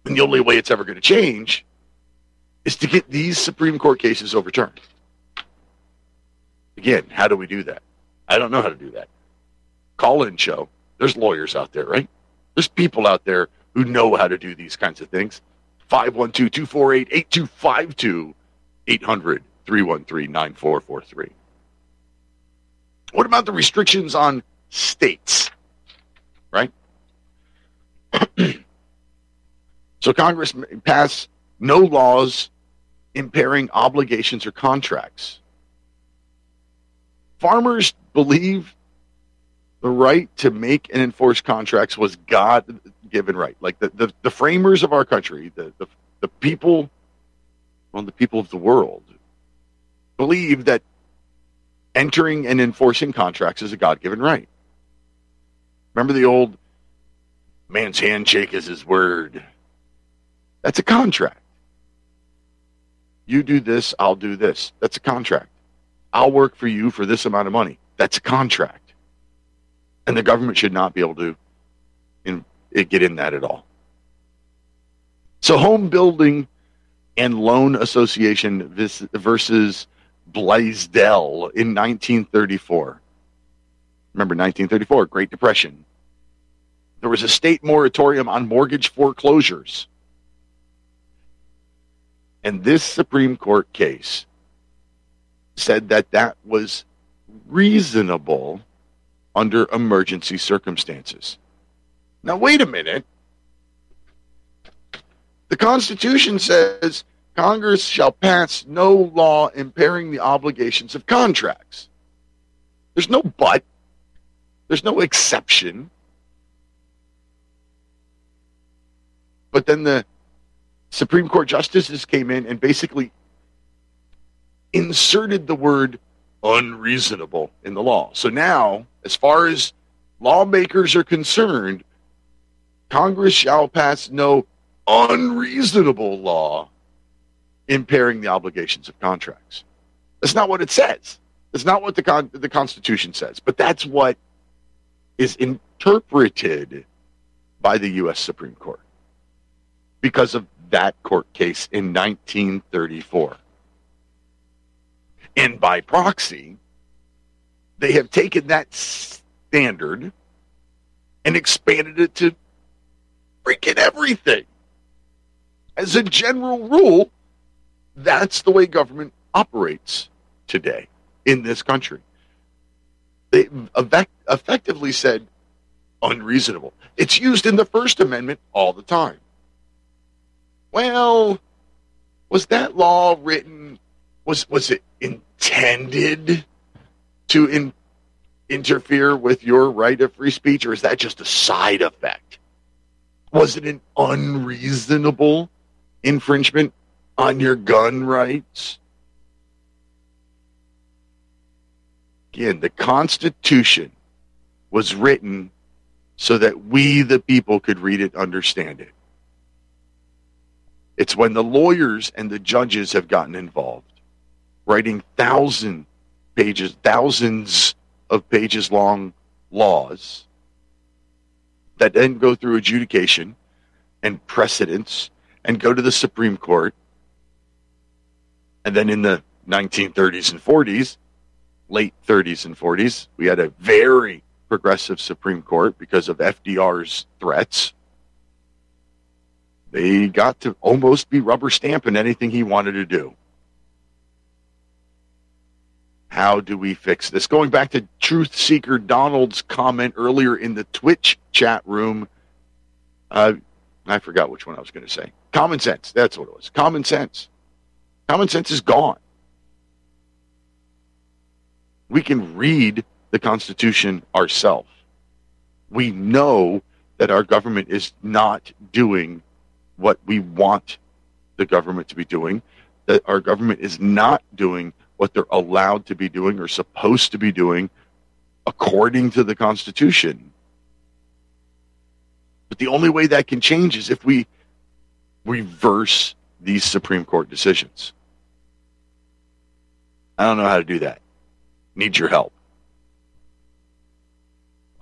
And the only way it's ever going to change is to get these Supreme Court cases overturned. Again, how do we do that? I don't know how to do that. Call in show. There's lawyers out there, right? There's people out there who know how to do these kinds of things. 512 248 8252 800 313 9443. What about the restrictions on states? Right? so Congress pass no laws impairing obligations or contracts. Farmers believe the right to make and enforce contracts was God given right. Like the, the, the framers of our country, the, the, the people, well, the people of the world, believe that entering and enforcing contracts is a God given right. Remember the old man's handshake is his word. That's a contract. You do this, I'll do this. That's a contract. I'll work for you for this amount of money. That's a contract and the government should not be able to in, get in that at all. So, Home Building and Loan Association versus Blaisdell in 1934. Remember 1934, Great Depression. There was a state moratorium on mortgage foreclosures. And this Supreme Court case said that that was reasonable under emergency circumstances. Now, wait a minute. The Constitution says Congress shall pass no law impairing the obligations of contracts. There's no but, there's no exception. But then the Supreme Court justices came in and basically inserted the word unreasonable in the law. So now as far as lawmakers are concerned, Congress shall pass no unreasonable law impairing the obligations of contracts. That's not what it says. That's not what the, con- the Constitution says. But that's what is interpreted by the U.S. Supreme Court because of that court case in 1934. And by proxy, they have taken that standard and expanded it to freaking everything. As a general rule, that's the way government operates today in this country. They effect- effectively said unreasonable. It's used in the First Amendment all the time. Well, was that law written? Was was it intended to in, interfere with your right of free speech, or is that just a side effect? Was it an unreasonable infringement on your gun rights? Again, the Constitution was written so that we, the people, could read it, understand it. It's when the lawyers and the judges have gotten involved, writing thousand pages, thousands of pages long laws that then go through adjudication and precedents and go to the Supreme Court. And then in the 1930s and 40s, late 30s and 40s, we had a very progressive Supreme Court because of FDR's threats. They got to almost be rubber stamping anything he wanted to do. How do we fix this? Going back to Truth Seeker Donald's comment earlier in the Twitch chat room, uh, I forgot which one I was going to say. Common sense. That's what it was. Common sense. Common sense is gone. We can read the Constitution ourselves. We know that our government is not doing what we want the government to be doing, that our government is not doing what they're allowed to be doing or supposed to be doing according to the Constitution. But the only way that can change is if we reverse these Supreme Court decisions. I don't know how to do that. Need your help.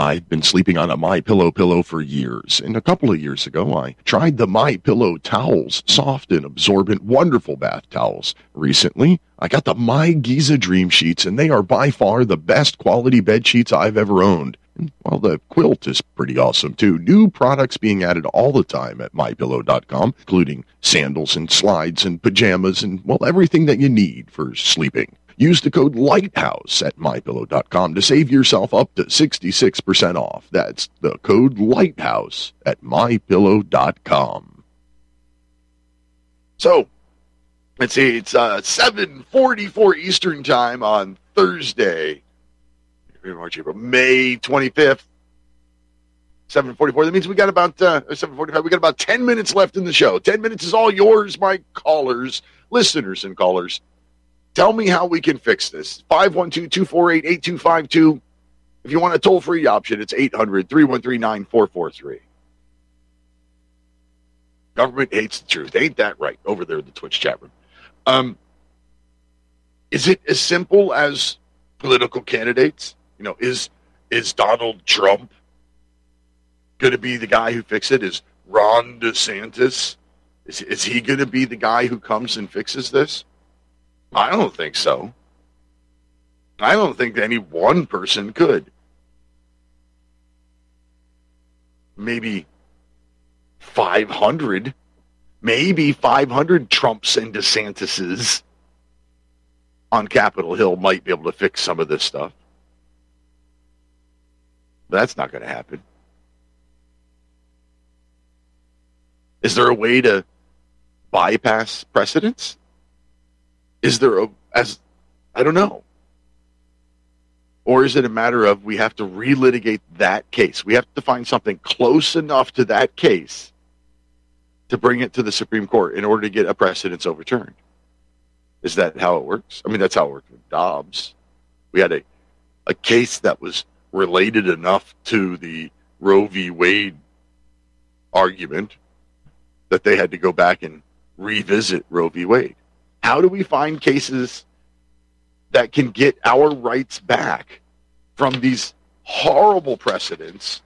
I've been sleeping on a My Pillow pillow for years, and a couple of years ago I tried the My Pillow towels, soft and absorbent, wonderful bath towels. Recently, I got the My Giza Dream Sheets, and they are by far the best quality bed sheets I've ever owned. And well, the quilt is pretty awesome too. New products being added all the time at mypillow.com, including sandals and slides and pajamas and well, everything that you need for sleeping. Use the code LIGHTHOUSE at mypillow.com to save yourself up to 66% off. That's the code LIGHTHOUSE at mypillow.com. So, let's see, it's uh, 744 Eastern Time on Thursday, March, April, May 25th. 744. That means we got about uh, 745. We got about 10 minutes left in the show. 10 minutes is all yours, my callers, listeners, and callers. Tell me how we can fix this. 512 248 8252. If you want a toll free option, it's 800 313 9443. Government hates the truth. Ain't that right? Over there in the Twitch chat room. Um, is it as simple as political candidates? You know, is is Donald Trump going to be the guy who fixes it? Is Ron DeSantis? Is, is he going to be the guy who comes and fixes this? I don't think so. I don't think any one person could. Maybe 500, maybe 500 Trumps and DeSantises on Capitol Hill might be able to fix some of this stuff. But That's not going to happen. Is there a way to bypass precedents? Is there a as I don't know. Or is it a matter of we have to relitigate that case? We have to find something close enough to that case to bring it to the Supreme Court in order to get a precedence overturned. Is that how it works? I mean, that's how it worked with Dobbs. We had a, a case that was related enough to the Roe v. Wade argument that they had to go back and revisit Roe v. Wade. How do we find cases that can get our rights back from these horrible precedents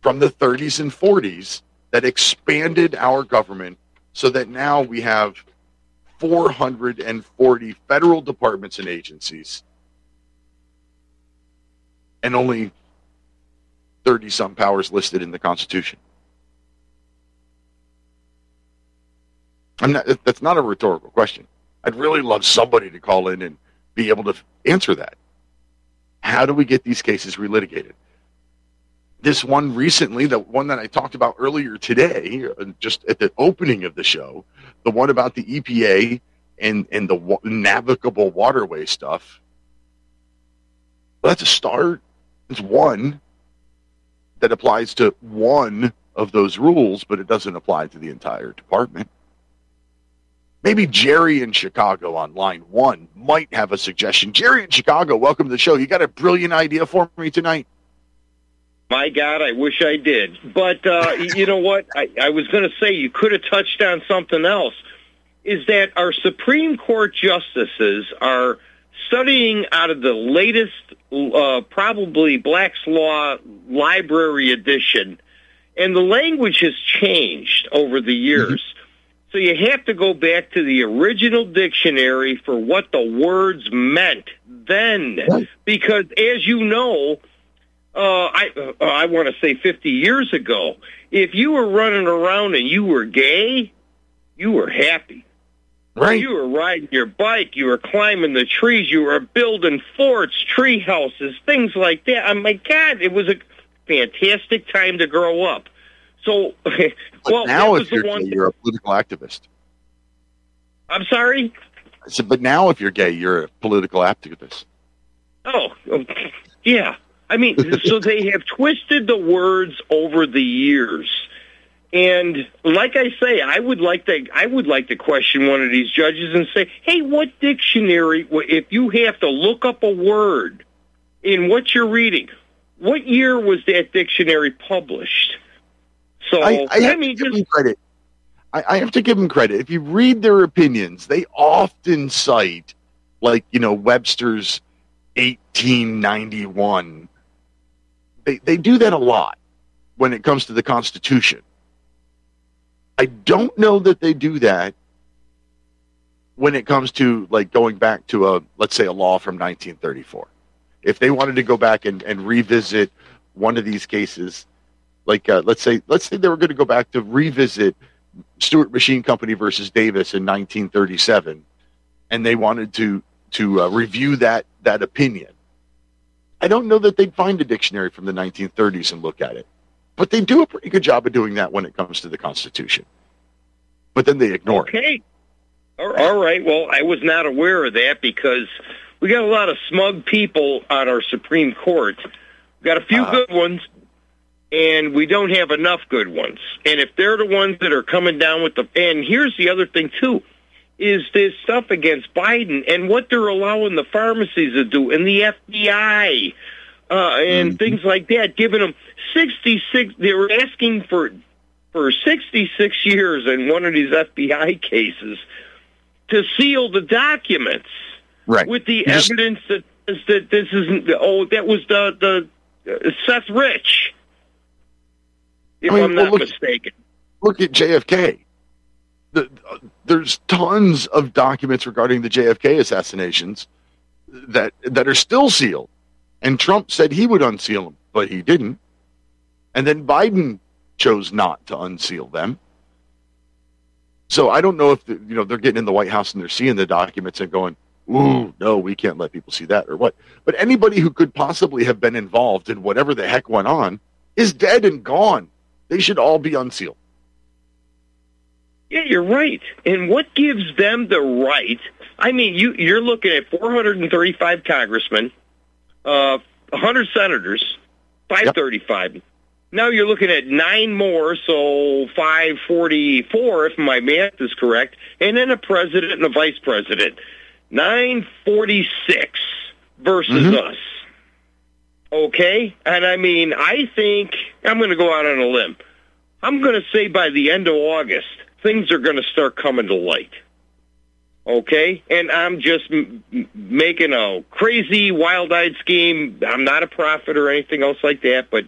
from the 30s and 40s that expanded our government so that now we have 440 federal departments and agencies and only 30 some powers listed in the Constitution. I'm not, that's not a rhetorical question. I'd really love somebody to call in and be able to answer that. How do we get these cases relitigated? This one recently, the one that I talked about earlier today, uh, just at the opening of the show, the one about the EPA and and the navigable waterway stuff. Well, that's a start. It's one that applies to one of those rules, but it doesn't apply to the entire department. Maybe Jerry in Chicago on line one might have a suggestion. Jerry in Chicago, welcome to the show. You got a brilliant idea for me tonight? My God, I wish I did. But uh, you know what? I, I was going to say you could have touched on something else. Is that our Supreme Court justices are studying out of the latest, uh, probably Black's Law Library edition, and the language has changed over the years. So you have to go back to the original dictionary for what the words meant then, because as you know, uh, I uh, I want to say 50 years ago, if you were running around and you were gay, you were happy. Right. You were riding your bike, you were climbing the trees, you were building forts, tree houses, things like that. Oh my God, it was a fantastic time to grow up. So, But well, now, if you're one. gay, you're a political activist. I'm sorry. I said, but now if you're gay, you're a political activist. Oh, um, yeah. I mean, so they have twisted the words over the years. And like I say, I would like to I would like to question one of these judges and say, "Hey, what dictionary if you have to look up a word in what you're reading, what year was that dictionary published?" So, I, I have mean, to give them credit. I, I have to give them credit. If you read their opinions, they often cite, like you know, Webster's 1891. They they do that a lot when it comes to the Constitution. I don't know that they do that when it comes to like going back to a let's say a law from 1934. If they wanted to go back and, and revisit one of these cases, like uh, let's say let's say they were going to go back to revisit Steward Machine Company versus Davis in 1937, and they wanted to to uh, review that that opinion. I don't know that they'd find a dictionary from the 1930s and look at it, but they do a pretty good job of doing that when it comes to the Constitution. But then they ignore it. Okay. All right. Well, I was not aware of that because we got a lot of smug people on our Supreme Court. We got a few Uh-huh. good ones, and we don't have enough good ones. And if they're the ones that are coming down with the, and here's the other thing too, is this stuff against Biden and what they're allowing the pharmacies to do and the FBI uh, and things like that, giving them 66. They were asking for for 66 years in one of these FBI cases to seal the documents Right. with the just- evidence that that this isn't. Oh, that was the the uh, Seth Rich, if I mean, I'm well, not look- mistaken. Look at JFK. The, uh, there's tons of documents regarding the JFK assassinations that that are still sealed, and Trump said he would unseal them, but he didn't. And then Biden chose not to unseal them. So I don't know if the, you know they're getting in the White House and they're seeing the documents and going, "Ooh, no, we can't let people see that," or what. But anybody who could possibly have been involved in whatever the heck went on is dead and gone. They should all be unsealed. Yeah, you're right. And what gives them the right? I mean, you you're looking at 435 congressmen, uh, 100 senators, 535. Now you're looking at nine more, so 544 if my math is correct, and then a president and a vice president. 946 versus Mhm. us. Okay? And I mean, I think I'm going to go out on a limb. I'm going to say by the end of August, things are going to start coming to light. Okay? And I'm just m- making a crazy, wild eyed scheme. I'm not a prophet or anything else like that, but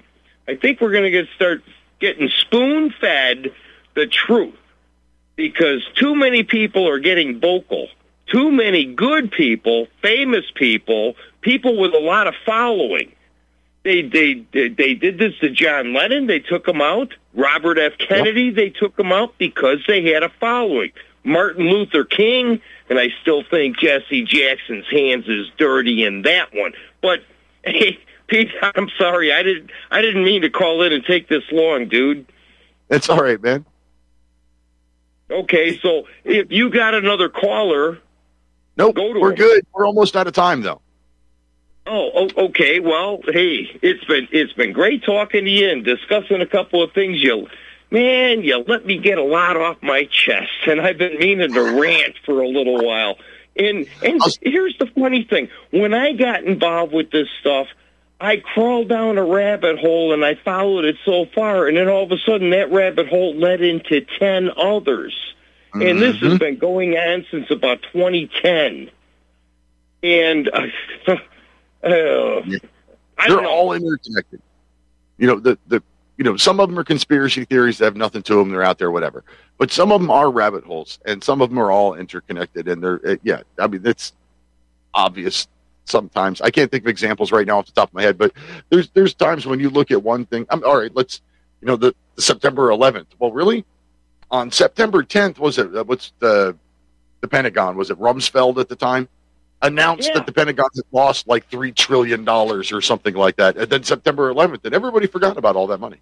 I think we're going to get start getting spoon fed the truth because too many people are getting vocal. Too many good people, famous people, people with a lot of following. They they they, they did this to John Lennon. They took him out. Robert F. Kennedy. They took him out because they had a following. Martin Luther King, and I still think Jesse Jackson's hands is dirty in that one. But Hey, Pete, I'm sorry. I didn't. I didn't mean to call in and take this long, dude. It's all right, man. Okay, so if you got another caller, Nope, Go to we're him. good. We're almost out of time, though. Oh, okay. Well, hey, it's been it's been great talking to you and discussing a couple of things. You, man, you let me get a lot off my chest, and I've been meaning to rant for a little while. And and here's the funny thing: when I got involved with this stuff, I crawled down a rabbit hole and I followed it so far, and then all of a sudden that rabbit hole led into ten others. And this has been going on since about 2010. And uh, uh, They're all interconnected. You know, the the you know, some of them are conspiracy theories that have nothing to them. They're out there, whatever. But some of them are rabbit holes, and some of them are all interconnected. And they're uh, yeah. I mean, it's obvious sometimes. I can't think of examples right now off the top of my head, but there's there's times when you look at one thing. I'm all right. Let's you know the, the September 11th. Well, really, on September 10th was it? uh, What's the the Pentagon? Was it Rumsfeld at the time? Announced Yeah. that the Pentagon had lost like three trillion dollars or something like that, and then September 11th, and everybody forgot about all that money.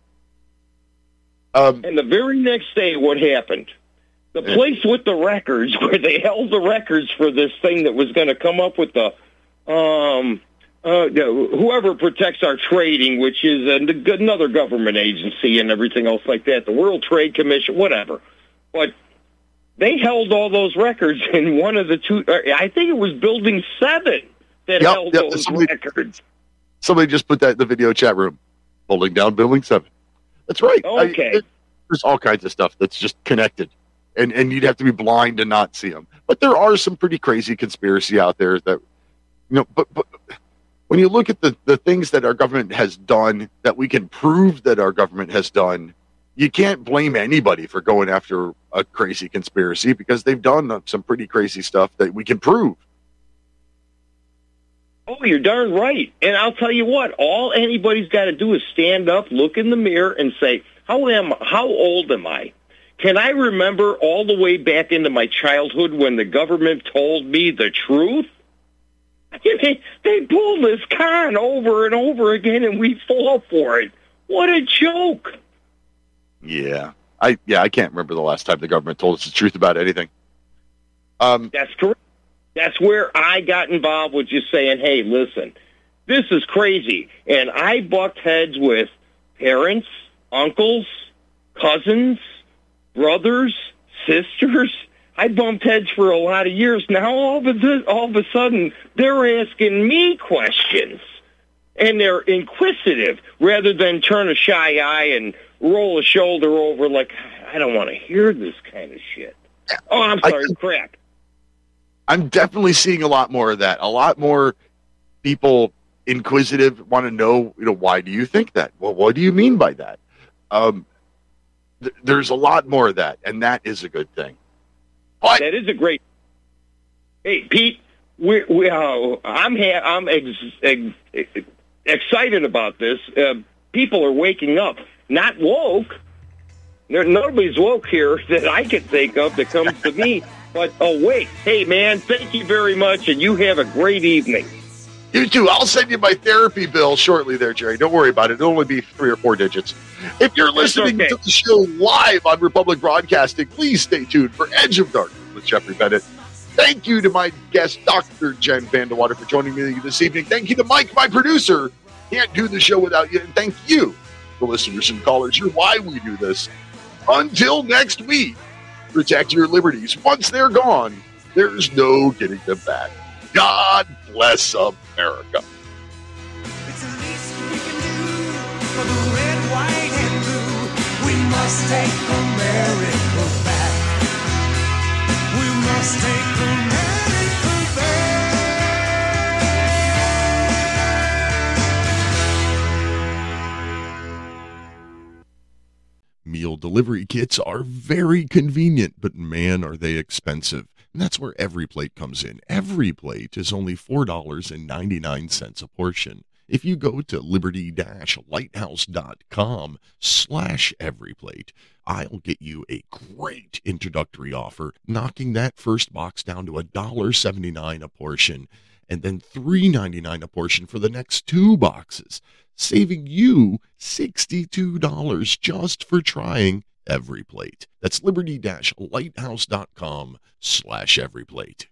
Um, And the very next day, what happened? The place with the records, where they held the records for this thing that was going to come up with the, um, uh, whoever protects our trading, which is another government agency and everything else like that, the World Trade Commission, whatever. But they held all those records in one of the two. uh, I think it was Building Seven that Yep, held yep, those somebody- records. somebody just put that in the video chat room, holding down Building Seven. That's right. I- Okay. it- there's all kinds of stuff that's just connected, and and you'd have to be blind to not see them. But there are some pretty crazy conspiracy out there that, you know, but but when you look at the the things that our government has done that we can prove that our government has done, you can't blame anybody for going after a crazy conspiracy because they've done some pretty crazy stuff that we can prove. Oh, you're darn right. And I'll tell you what, all anybody's got to do is stand up, look in the mirror, and say, "How am? How old am I? Can I remember all the way back into my childhood when the government told me the truth? They, they pull this con over and over again, and we fall for it. What a joke! Yeah, I yeah I can't remember the last time the government told us the truth about anything. Um, That's correct. That's where I got involved with just saying, hey, listen, this is crazy. And I bucked heads with parents, uncles, cousins, brothers, sisters. I bumped heads for a lot of years. Now all of a, all of a sudden they're asking me questions. And they're inquisitive rather than turn a shy eye and roll a shoulder over like, I don't want to hear this kind of shit. Oh, I'm sorry, think- crap. I'm definitely seeing a lot more of that. A lot more people inquisitive want to know, you know, why do you think that? Well, what do you mean by that? Um, th- there's a lot more of that, and that is a good thing. That is a great. Hey, Pete, we, we, uh, I'm ha- I'm ex- ex- excited about this. Uh, people are waking up, not woke. There, nobody's woke here that I can think of that comes to me, but oh, awake. Hey, man, thank you very much, and you have a great evening. You too. I'll send you my therapy bill shortly there, Jerry. Don't worry about it. It'll only be three or four digits. If you're listening okay. to the show live on Republic Broadcasting, please stay tuned for Edge of Darkness with Jeffrey Bennett. Thank you to my guest, Dr. Jen VanDerWater, for joining me this evening. Thank you to Mike, my producer. Can't do the show without you. And thank you, the listeners and callers. You're why we do this. Until next week, protect your liberties. Once they're gone, there's no getting them back. God bless America. Take America back. We must take America Meal delivery kits are very convenient, but man, are they expensive. And that's where EveryPlate comes in. EveryPlate is only $4.99 a portion. If you go to liberty-lighthouse.com slash everyplate, I'll get you a great introductory offer, knocking that first box down to $1.79 a portion and then $3.99 a portion for the next two boxes, saving you $62 just for trying EveryPlate. That's liberty-lighthouse.com slash every plate.